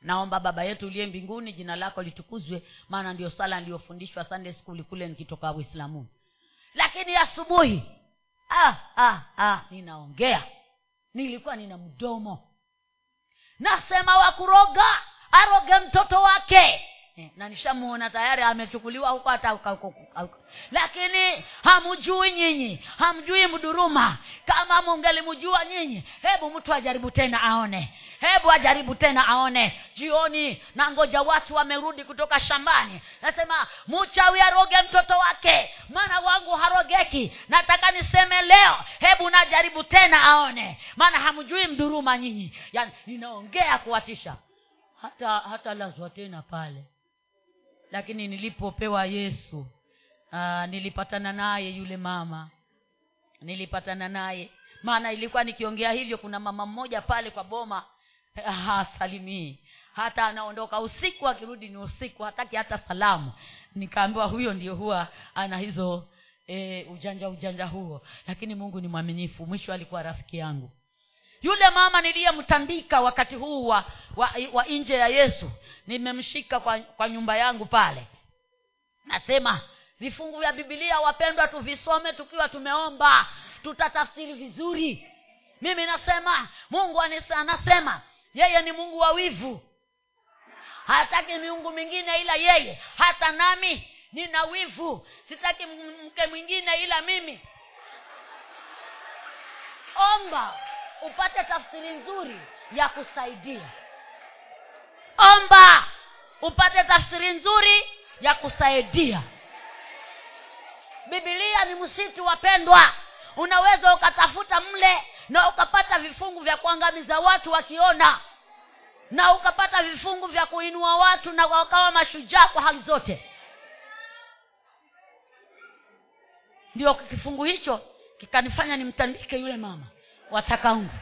naomba baba yetu uliye mbinguni jina lako litukuzwe maana ndio sala niliyofundishwa sunday school kule nikitoka uislamuni lakini asubuhi ah, ah, ah, ninaongea. Nilikuwa nina mdomo. Nasema wakuroga aroge mtoto wake Eh, na nishamuona tayari amechukuliwa huko hata lakini hamjui nyinyi hamjui mduruma. Kama mungelimjua nyinyi hebu mtu ajaribu tena aone. Hebu ajaribu tena aone. Jioni na ngoja watu wamerudi kutoka shambani. Nasema muchawi aroge mtoto wake mwana wangu harogeki. Nataka niseme leo hebu najaribu tena aone. Maana hamjui mduruma nyinyi. Yani ninaongea kuwatisha. Hata hata lazwa tena pale lakini nilipopewa yesu aa, nilipatana naye yule mama. Nilipatana naye. Maana ilikuwa nikiongea hivyo kuna mama mmoja pale kwa boma hasalimii. Hata anaondoka usiku akirudi ni usiku hataki hata salamu. Nikaambiwa huyo ndio huwa ana hizo e, ujanja ujanja huo. Lakini mungu ni mwaminifu. Mwisho alikuwa rafiki yangu. Yule mama niliyemtandika wakati huu wa, wa, wa nje ya yesu nimemshika kwa, kwa nyumba yangu pale. Nasema vifungu vya bibilia wapendwa tuvisome tukiwa tumeomba. Tutatafsiri vizuri. Mimi nasema mungu anisa- anasema yeye ni mungu wa wivu. Hataki miungu mingine ila yeye. Hata nami nina wivu. Sitaki mke mwingine ila mimi. Omba upate tafsiri nzuri ya kusaidia omba upate tafsiri nzuri ya kusaidia. Bibilia ni msitu wapendwa. Unaweza ukatafuta mle na ukapata vifungu vya kuangamiza watu wakiona na ukapata vifungu vya kuinua watu na wakawa mashujaa kwa hali zote. Ndio kifungu hicho kikanifanya nimtandike yule mama watakaungu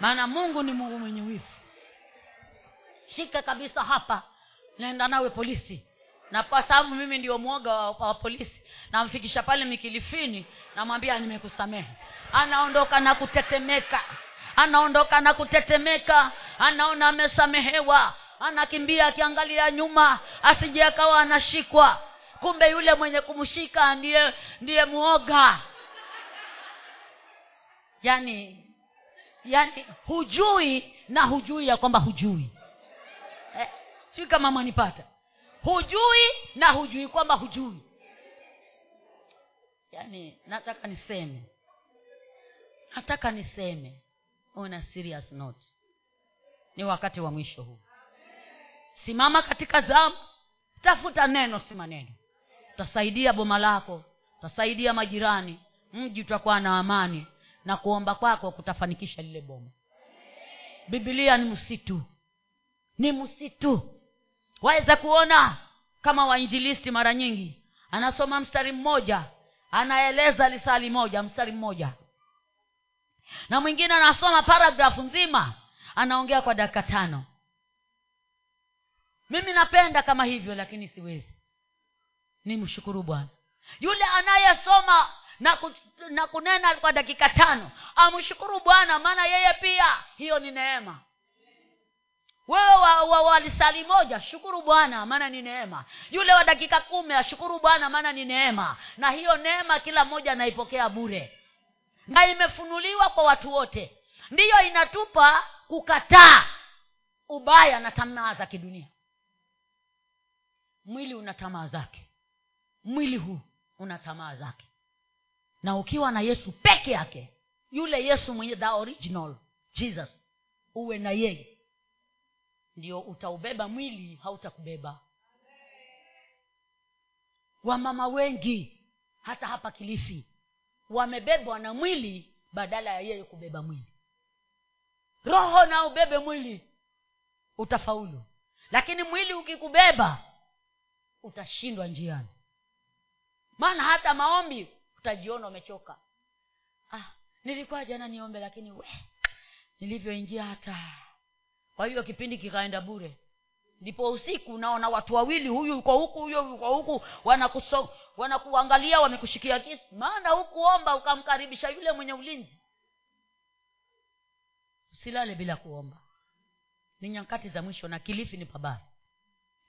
maana mungu ni mungu mwenye wivu shika kabisa hapa. Naenda nawe polisi. Na kwa sababu mimi ndio mwoga wa, wa polisi namfikisha pale mikilifini namwambia nimekusamehe. Anaondoka na kutetemeka. Anaondoka na kutetemeka. Anaona amesamehewa. Anakimbia akiangalia nyuma asije akawa anashikwa. Kumbe yule mwenye kumshika ndiye ndiye mwoga. Yani yani hujui na hujui ya kwamba hujui sijui kama mwanipata. Hujui na hujui kwamba hujui. Yaani nataka niseme. Nataka niseme. On serious note. Ni wakati wa mwisho huu. Simama katika zamu. Tafuta neno si maneno utasaidia boma lako. Utasaidia majirani. Mji utakuwa na amani. Na kuomba kwako kutafanikisha lile boma. Bibilia ni msitu. Ni msitu waweza kuona kama wainjilisti mara nyingi. Anasoma mstari mmoja anaeleza lisali moja mstari mmoja. Na mwingine anasoma paragrafu nzima anaongea kwa dakika tano. Mimi napenda kama hivyo lakini siwezi. Ni mshukuru bwana. Yule anayesoma na, ku, na kunena kwa dakika tano amshukuru bwana maana yeye pia hiyo ni neema wewe wa, wa, wa moja shukuru bwana maana ni neema. Yule wa dakika kumi ashukuru bwana maana ni neema. Na hiyo neema kila mmoja anaipokea bure. Na imefunuliwa kwa watu wote. Ndiyo inatupa kukataa ubaya na tamaa za kidunia. Mwili una tamaa zake. Mwili huu una tamaa zake. Na ukiwa na yesu peke yake yule yesu mwenye the original jesus uwe na yeye ndio utaubeba mwili hautakubeba. Wamama wengi hata hapa kilifi wamebebwa na mwili badala ya yeye kubeba mwili. Roho na ubebe mwili utafaulu. Lakini mwili ukikubeba utashindwa njiani. Maana hata maombi utajiona umechoka. Ah, nilikuwa jana niombe lakini nilivyoingia hata kwa hiyo kipindi kikaenda bure. Ndipo usiku unaona watu wawili huyu yuko huku huyo yuko huku wanakuso wanakuangalia wamekushikia kisi maana hukuomba ukamkaribisha yule mwenye ulinzi. Usilale bila kuomba. Ni nyakati za mwisho na kilifi ni pabaya.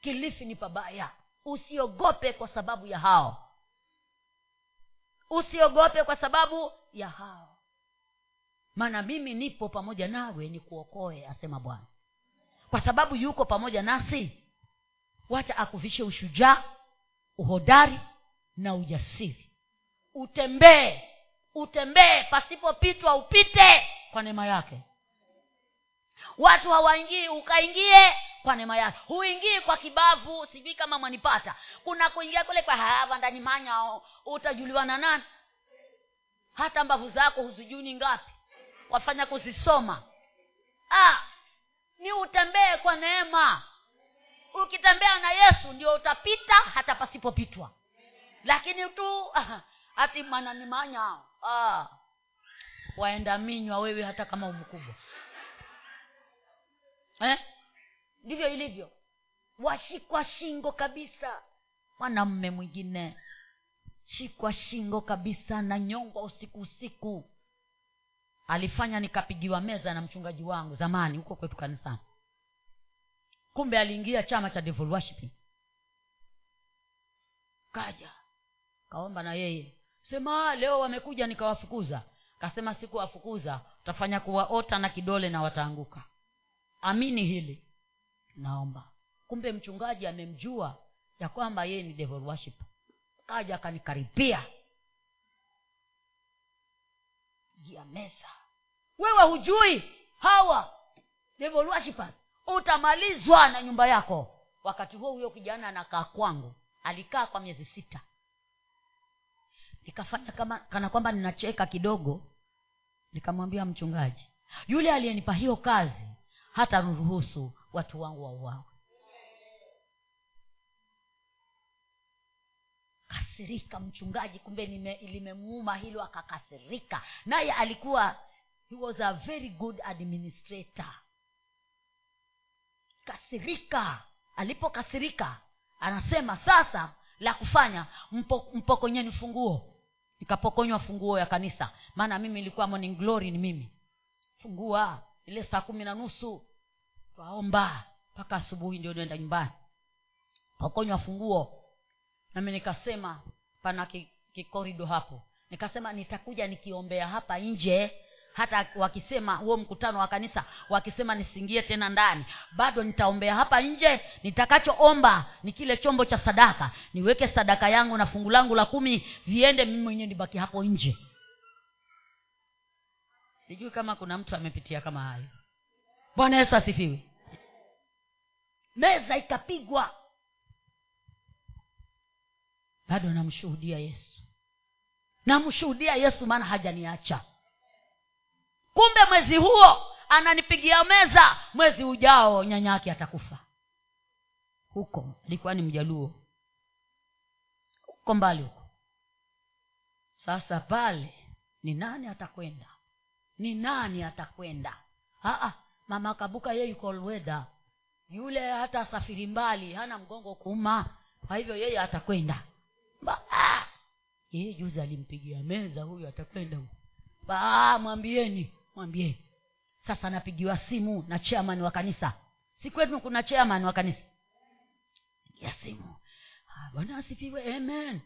Kilifi ni pabaya. Usiogope kwa sababu ya hao. Usiogope kwa sababu ya hao. Maana mimi nipo pamoja nawe ni kuokoe asema bwana kwa sababu yuko pamoja nasi wacha akuvishe ushujaa uhodari na ujasiri. Utembee utembee pasipopitwa upite kwa neema yake. Watu hawaingii ukaingie kwa neema yake. Huingii kwa kibavu sijui kama mwanipata. Kuna kuingia kule kwa hava ndani manya utajuliwa na nani? Hata mbavu zako huzijuni ngapi. Wafanya kuzisoma. Ah, ni utembee kwa neema. Ukitembea na yesu ndio utapita hata pasipopitwa. Lakini tu [LAUGHS] hati mananimanya ah, waenda minywa wewe hata kama umkubwa eh? ndivyo ilivyo. Washikwa shingo kabisa. Mwanamme mwingine shikwa shingo kabisa na nyongwa usiku usiku alifanya nikapigiwa meza na mchungaji wangu zamani huko kwetu kanisani. Kumbe aliingia chama cha devil kaja kaomba na yeye. Sema leo wamekuja nikawafukuza. Kasema sikuwafukuza utafanya kuwaota na kidole na wataanguka. Amini hili. Naomba. Kumbe mchungaji amemjua ya kwamba yeye ni devil worship. Kaja akanikaribia jia meza wewe hujui. Hawa devil utamalizwa na nyumba yako. Wakati huo huyo kijana anakaa kwangu. Alikaa kwa miezi sita. Nikafanya kama kana kwamba ninacheka kidogo. Nikamwambia mchungaji yule aliyenipa hiyo kazi hata ruhusu watu wangu wauawe. Kasirika mchungaji kumbe limemuuma hilo akakasirika. Naye alikuwa he was a very good administrator. Kasirika. Alipokasirika anasema sasa la kufanya mpo, mpokonyeni funguo. Nikapokonywa funguo ya kanisa. Maana mimi ilikuwa morning glory ni mimi. Fungua ile saa kumi na nusu. Twaomba mpaka asubuhi ndio naenda nyumbani. Pokonywa funguo. Nami nikasema pana kikorido hapo. Nikasema nitakuja nikiombea hapa nje hata wakisema huo mkutano wa kanisa wakisema nisingie tena ndani bado nitaombea hapa nje nitakachoomba ni kile chombo cha sadaka. Niweke sadaka yangu na fungu langu la kumi viende mimi mwenyewe nibaki hapo nje. Sijui kama kuna mtu amepitia kama hayo. Bwana yesu asifiwe. Meza ikapigwa. Bado namshuhudia yesu. Namshuhudia yesu maana hajaniacha kumbe mwezi huo ananipigia meza mwezi ujao nyanya yake atakufa. Huko alikuwa ni mjaluo. Huko mbali huko. Sasa pale ni nani atakwenda? Ni nani atakwenda? Aa, mama kabuka yeye yuko lwedha yule hata safiri mbali hana mgongo kuuma kwa hivyo yeye atakwenda. Yeye juzi alimpigia meza huyu atakwenda mwambieni mwambieni sasa napigiwa simu na chairman wa kanisa. Si kwetu kuna chairman wa kanisa? Ya simu. Bwana asifiwe amen.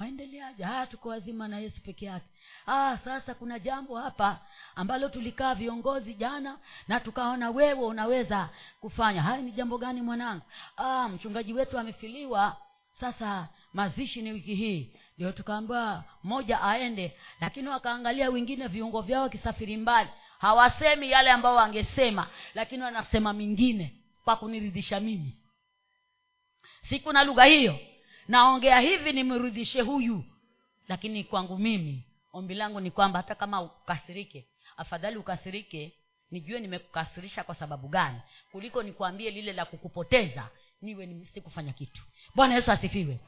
Waendeleaje? Ah tuko wazima na yesu peke yake. Ah sasa kuna jambo hapa ambalo tulikaa viongozi jana na tukaona wewe unaweza kufanya. Haya ni jambo gani mwanangu? Ah mchungaji wetu amefiliwa. Sasa mazishi ni wiki hii ndio tukaambiwa mmoja aende lakini wakaangalia wengine viungo vyao wakisafiri mbali. Hawasemi yale ambao wangesema lakini wanasema mingine kwa kuniridhisha mimi. Siku na lugha hiyo naongea hivi nimrudhishe huyu lakini kwangu mimi ombi langu ni kwamba hata kama ukasirike afadhali ukasirike nijue nimekukasirisha kwa sababu gani. Kuliko nikwambie lile la kukupoteza niwe sikufanya kitu. Bwana yesu asifiwe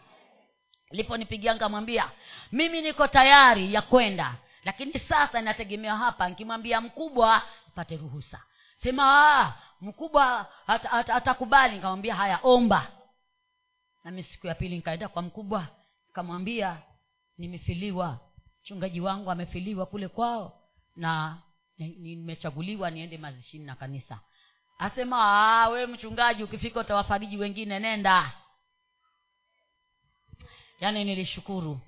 liponipigia nkamwambia mimi niko tayari ya kwenda lakini sasa inategemea hapa. Nkimwambia mkubwa pate ruhusa. Sema mkubwa atakubali at, at, nikamwambia haya omba. Nami siku ya pili nikaenda kwa mkubwa nikamwambia nimefiliwa. Mchungaji wangu amefiliwa kule kwao na nimechaguliwa niende mazishini na kanisa. Asema "Ah, we mchungaji ukifika utawafariji wengine nenda yaani nilishukuru.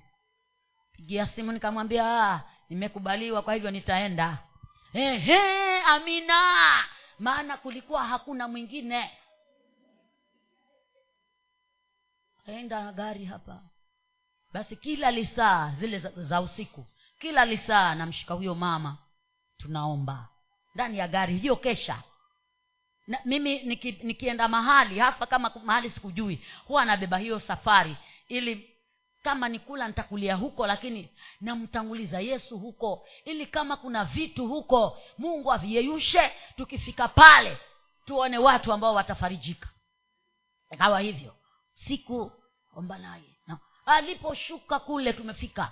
Pigia simu nikamwambia "Ah, nimekubaliwa kwa hivyo nitaenda. Ehe, amina! Maana kulikuwa hakuna mwingine. Enda gari hapa. Basi kila lisaa zile za, za usiku kila lisaa namshika huyo mama. Tunaomba. Ndani ya gari hiyo kesha. Na, mimi niki, nikienda mahali hasa kama mahali sikujui huwa nabeba hiyo safari ili kama nikula nitakulia huko lakini namtanguliza yesu huko. Ili kama kuna vitu huko mungu aviyeyushe tukifika pale tuone watu ambao watafarijika. Ikawa hivyo. Siku omba naye. No. aliposhuka kule tumefika.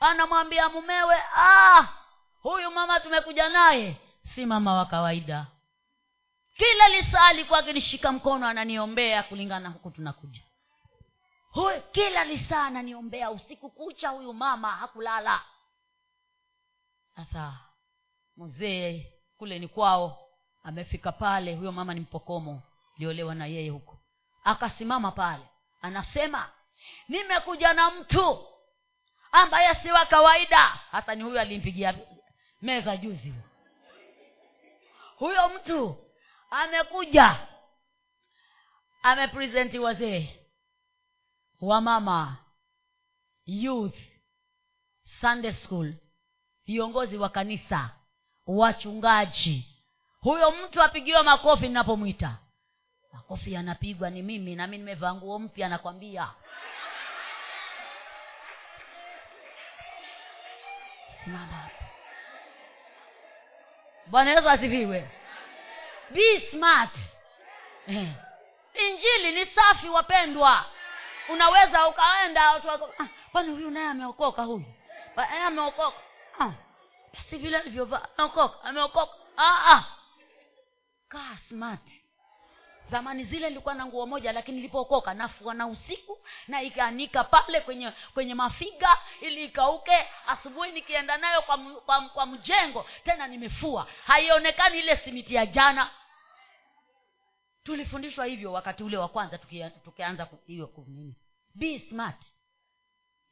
Anamwambia mumewe ah huyu mama tumekuja naye. Si mama wa kawaida. Kila lisaa alikuwa akinishika mkono ananiombea kulingana huku tunakuja huyu kila lisaa ananiombea. Usiku kucha huyu mama hakulala. Sasa mzee kule ni kwao. Amefika pale huyo mama ni mpokomo. Liolewa na yeye huko. Akasimama pale. Anasema nimekuja na mtu ambaye si wa kawaida. Hasa ni huyo alimpigia meza juzi. Huyo mtu amekuja. Amepresenti wazee wamama youth sunday school viongozi wa kanisa wachungaji. Huyo mtu apigiwe makofi ninapomwita. Makofi yanapigwa ni mimi nami nimevaa nguo mpya nakwambia. Simama hapo. Bwana yesu asifiwe. Be smart. Eh. injili ni safi wapendwa unaweza ukaenda watu wako, ah, huyu naye ameokoka huyu? Eh, ameokoka. Ah, basi vile alivyovaa ameokoka ameokoka. Ah, ah. kaa smart. Zamani zile nilikuwa na nguo moja lakini nilipookoka nafua na usiku na ikaanika pale kwenye kwenye mafiga ili ikauke. Asubuhi nikienda nayo kwa, kwa, kwa mjengo tena nimefua. Haionekani ile simiti ya jana tulifundishwa hivyo wakati ule wa kwanza tukia- tukianza hiyo kunini be smart.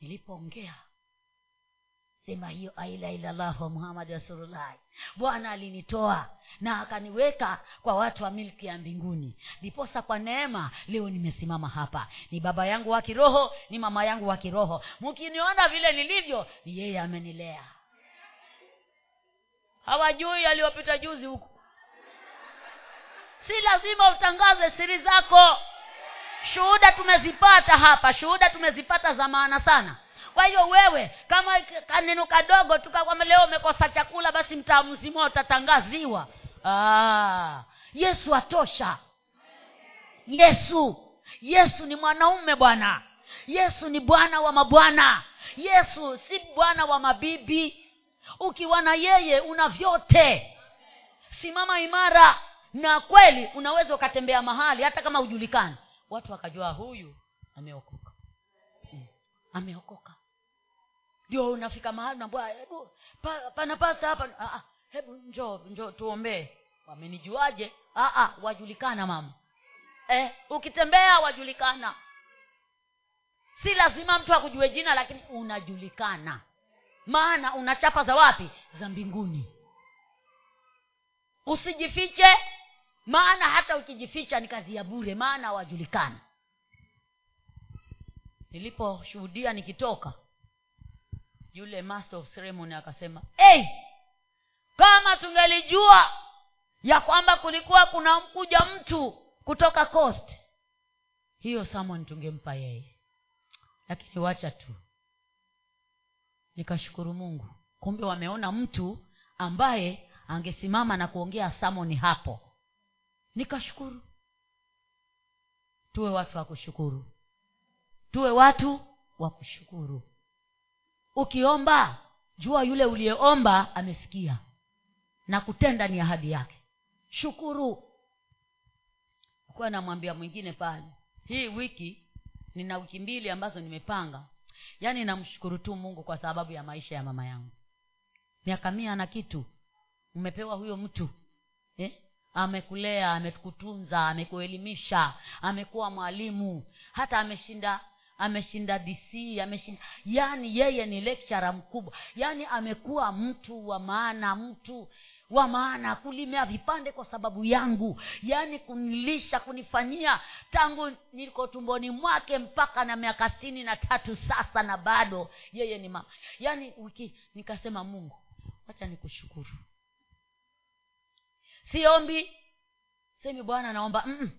Nilipoongea sema hiyo aila ilallahu muhammadi rasulullahi bwana alinitoa na akaniweka kwa watu wa milki ya mbinguni. Ndiposa kwa neema leo nimesimama hapa. Ni baba yangu wa kiroho ni mama yangu wa kiroho. Mkiniona vile nilivyo ni yeye amenilea. Hawajui aliyopita juzi huku si lazima utangaze siri zako. Shuhuda tumezipata hapa shuhuda tumezipata za maana sana. Kwa hiyo wewe kama kaneno kadogo tu leo umekosa chakula basi mtaa mzima utatangaziwa. Ah, yesu atosha. Yesu yesu ni mwanaume bwana. Yesu ni bwana wa mabwana. Yesu si bwana wa mabibi. Ukiwa na yeye una vyote. Simama imara na kweli unaweza ukatembea mahali hata kama hujulikani. Watu wakajua huyu ameokoka. Mm. ameokoka. Ndio unafika mahali naambia hebu pa, pana pasta hapa. Ah, ah, hebu njoo njoo tuombee. Wamenijuaje? Ah, ah, wajulikana mama. Eh, ukitembea wajulikana. Si lazima mtu akujue jina lakini unajulikana. Maana una chapa za wapi? Za mbinguni. Usijifiche maana hata ukijificha ni kazi ya bure maana wajulikana niliposhuhudia nikitoka yule master of ceremony akasema hey, kama tungelijua ya kwamba kulikuwa kuna kuja mtu kutoka coast hiyo samon tungempa yeye. Lakini wacha tu. Nikashukuru mungu. Kumbe wameona mtu ambaye angesimama na kuongea samoni hapo nikashukuru. Tuwe watu wa kushukuru. Tuwe watu wa kushukuru. Ukiomba jua yule uliyeomba amesikia na kutenda ni ahadi yake. Shukuru. Kuwa namwambia mwingine pale hii wiki nina wiki mbili ambazo nimepanga. Yaani namshukuru tu mungu kwa sababu ya maisha ya mama yangu. Miaka mia na kitu umepewa huyo mtu eh? Amekulea amekutunza amekuelimisha amekuwa mwalimu hata ameshinda ameshinda dc ameshinda. Yaani yeye ni lekchara mkubwa. Yaani amekuwa mtu wa maana mtu wa maana kulimea vipande kwa sababu yangu. Yaani kunilisha kunifanyia tangu niko tumboni mwake mpaka na miaka sitini na tatu sasa na bado yeye ni mama. Yaani wiki nikasema mungu wacha nikushukuru siombi. Semi bwana naomba Mm-mm.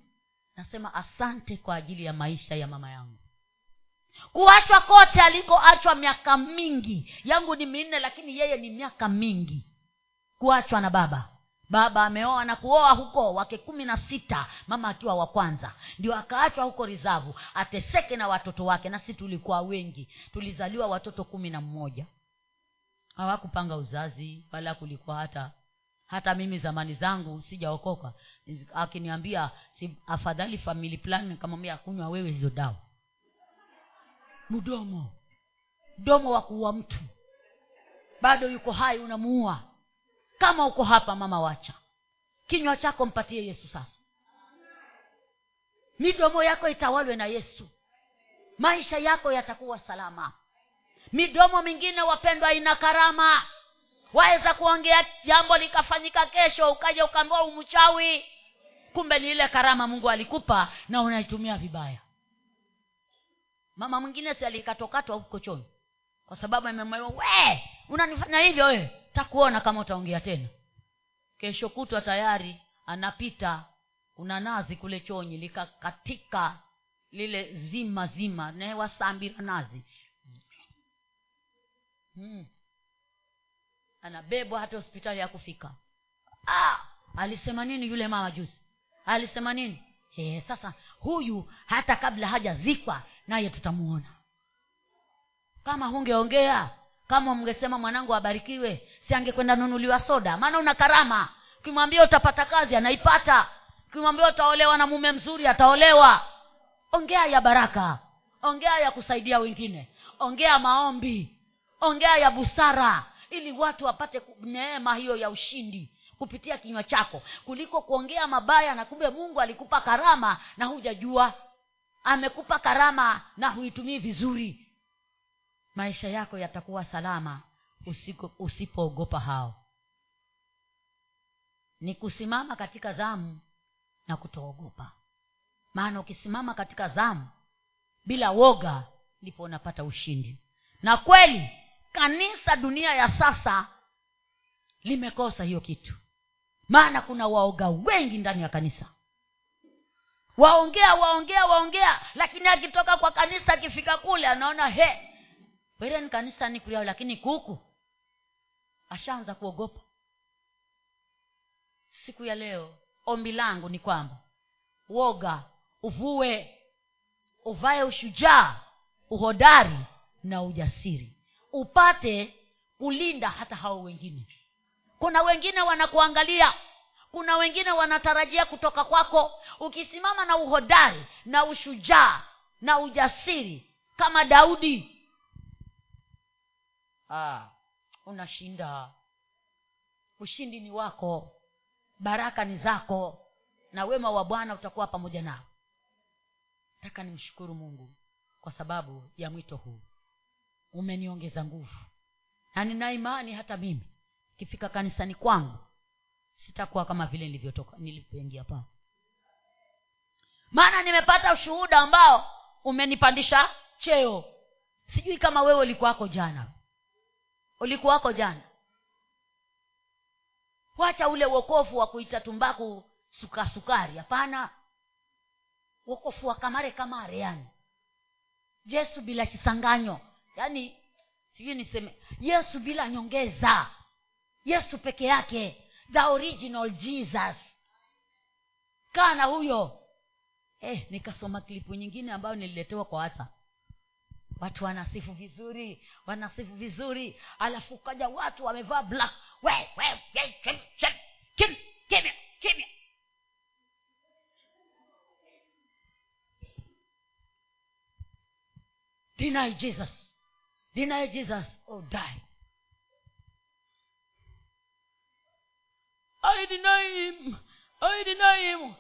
nasema asante kwa ajili ya maisha ya mama yangu. Kuachwa kote alikoachwa miaka mingi. Yangu ni minne lakini yeye ni miaka mingi. Kuachwa na baba. Baba ameoa na kuoa huko wake kumi na sita mama akiwa wa kwanza. Ndio akaachwa huko rizavu ateseke na watoto wake. Na si tulikuwa wengi. Tulizaliwa watoto kumi na mmoja. Hawakupanga uzazi wala kulikuwa hata hata mimi zamani zangu sijaokoka. Akiniambia si afadhali family plan nikamwambia kunywa wewe hizo dawa. Mdomo. Mdomo wa kuua mtu. Bado yuko hai unamuua. Kama uko hapa mama wacha. Kinywa chako mpatie yesu sasa. Midomo yako itawalwe na yesu. Maisha yako yatakuwa salama. Midomo mingine wapendwa ina karama waweza kuongea jambo likafanyika kesho ukaja ukaambiwa umchawi kumbe ni ile karama mungu alikupa na unaitumia vibaya. Mama mwingine si alikatokatwa huko choni kwa sababu amemwambia we unanifanya hivyo we takuona kama utaongea tena. Kesho kutwa tayari anapita kuna nazi kule chonyi likakatika lile zima zima newasambira nazi. Hmm. Anabebwa hata hospitali ya kufika. Ah, alisema nini yule mama juzi? Alisema nini? E, sasa huyu hata kabla hajazikwa naye tutamuona. Kama hungeongea kama mngesema mwanangu abarikiwe si angekwenda nunuliwa soda? Maana una karama. Ukimwambia utapata kazi anaipata. Ukimwambia utaolewa na mume mzuri ataolewa. Ongea ya baraka. Ongea ya kusaidia wengine. Ongea maombi. Ongea ya busara ili watu wapate neema hiyo ya ushindi kupitia kinywa chako. Kuliko kuongea mabaya na kumbe mungu alikupa karama na hujajua. Amekupa karama na huitumii vizuri. Maisha yako yatakuwa salama usipoogopa hao. Ni kusimama katika zamu na kutoogopa. Maana ukisimama katika zamu bila woga ndipo unapata ushindi. Na kweli kanisa dunia ya sasa limekosa hiyo kitu. Maana kuna waoga wengi ndani ya kanisa. Waongea waongea waongea lakini akitoka kwa kanisa akifika kule anaona he wereni kanisa ni kuliao lakini kuku. Ashaanza kuogopa. Siku ya leo ombi langu ni kwamba woga uvue uvae ushujaa uhodari na ujasiri upate kulinda hata hao wengine. Kuna wengine wanakuangalia kuna wengine wanatarajia kutoka kwako. Ukisimama na uhodari na ushujaa na ujasiri kama daudi. Ah, unashinda. Ushindi ni wako. Baraka ni zako. Na wema wa bwana utakuwa pamoja nao. Taka nimshukuru mungu kwa sababu ya mwito huu umeniongeza nguvu. Na nina imani hata mimi ikifika kanisani kwangu sitakuwa kama vile nilivyotoka nilivyoingia pa. Maana nimepata ushuhuda ambao umenipandisha cheo. Sijui kama wewe ulikuwako jana. Ulikuwako jana? Wacha ule uokofu wa kuita tumbaku sukasukari hapana. Uokofu wa kamare kamare yani. Yesu bila chisanganyo yaani sijui niseme yesu bila nyongeza. Yesu peke yake. The original jesus. Kaa na huyo. Eh, nikasoma klipu nyingine ambayo nililetewa kwa hata watu wanasifu vizuri wanasifu vizuri. Alafu kaja watu wamevaa black. We, we, we, kim, kim, kim, kimya kimya. Deny jesus deny jesus or die. I deny him. Deny him.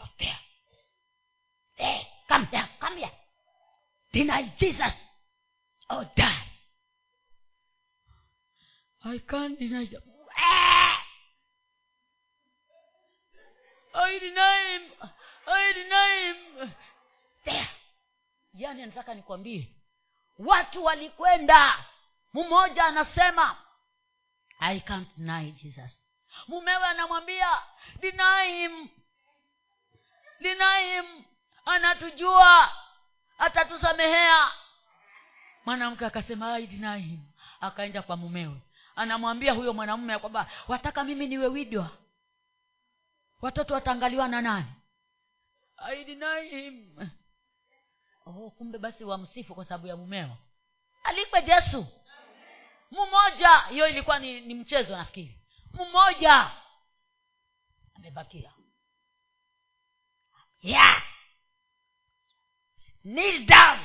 Oh, there. Hey, come here come here. Deny jesus or die. I can't deny them. I deny him. I deny him. There. Yani nataka nikwambie watu walikwenda. Mmoja anasema i can't deny jesus. Mumewe anamwambia deny him. Deny him. Anatujua. Atatusamehea. Mwanamke akasema i deny him. Akaenda kwa mumewe. Anamwambia huyo mwanamume kwamba wataka mimi niwe widwa? Watoto wataangaliwa na nani? I deny him oh kumbe basi wamsifu kwa sababu ya mumeo. Alikwe yesu mmoja hiyo ilikuwa ni, ni mchezo nafikiri. Mmoja amebakia. Yeah kneel down.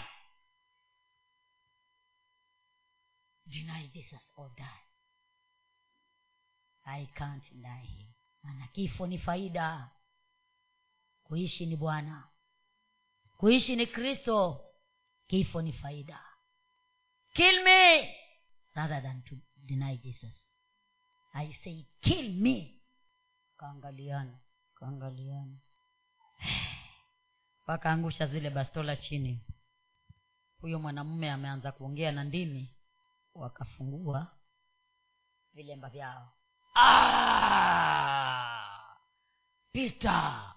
Deny jesus or die. I can't deny him. Maana ni faida. Kuishi ni bwana kuishi ni kristo kifo ni faida. Kill me rather than to deny jesus. I say kill me. Kaangaliana kaangaliana wakaangusha [SIGHS] zile bastola chini. Huyo mwanamume ameanza kuongea na ndimi wakafungua vilemba vyao. Ah! peter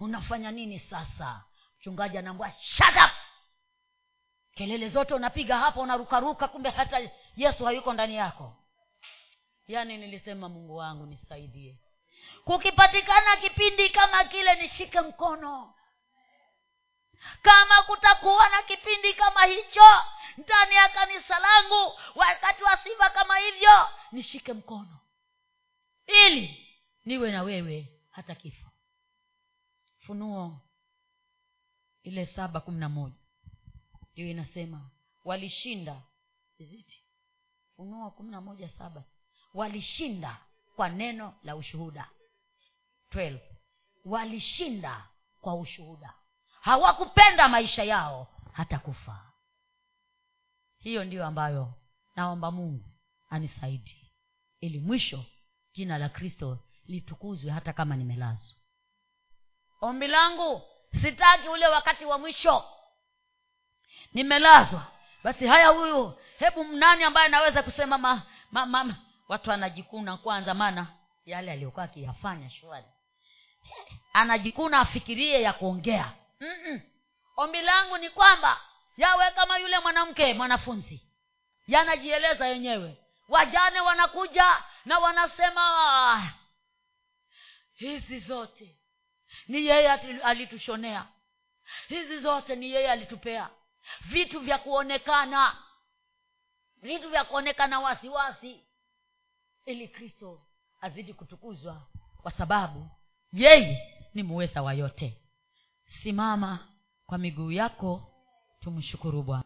unafanya nini sasa mchungaji anaambua shut up. Kelele zote unapiga hapa unarukaruka kumbe hata yesu hayuko ndani yako. Yaani nilisema mungu wangu nisaidie. Kukipatikana kipindi kama kile nishike mkono. Kama kutakuwa na kipindi kama hicho ndani ya kanisa langu wakati wa sifa kama hivyo nishike mkono. Ili niwe na wewe hata kifo. Funuo ile saba kumi na moja. Ndio inasema walishinda. Iziti funuo kumi na moja saba. Walishinda kwa neno la ushuhuda. 12 walishinda kwa ushuhuda. Hawakupenda maisha yao hata kufa hiyo ndiyo ambayo naomba mungu anisaidi ili mwisho jina la kristo litukuzwe hata kama nimelazwa. Ombi langu sitaki ule wakati wa mwisho. Nimelazwa. Basi haya huyu hebu mnani ambaye anaweza kusema ma, ma, ma, watu anajikuna kwanza maana yale aliyokuwa akiyafanya shwari. Anajikuna afikirie ya kuongea. Ombi langu ni kwamba yawe kama yule mwanamke mwanafunzi. Yanajieleza yenyewe. Wajane wanakuja na wanasema hizi zote ni yeye alitushonea. Hizi zote ni yeye alitupea. Vitu vya kuonekana. Vitu vya kuonekana wasiwasi. Ili kristo azidi kutukuzwa kwa sababu yeye ni muweza wa yote. Simama kwa miguu yako tumshukuru bwana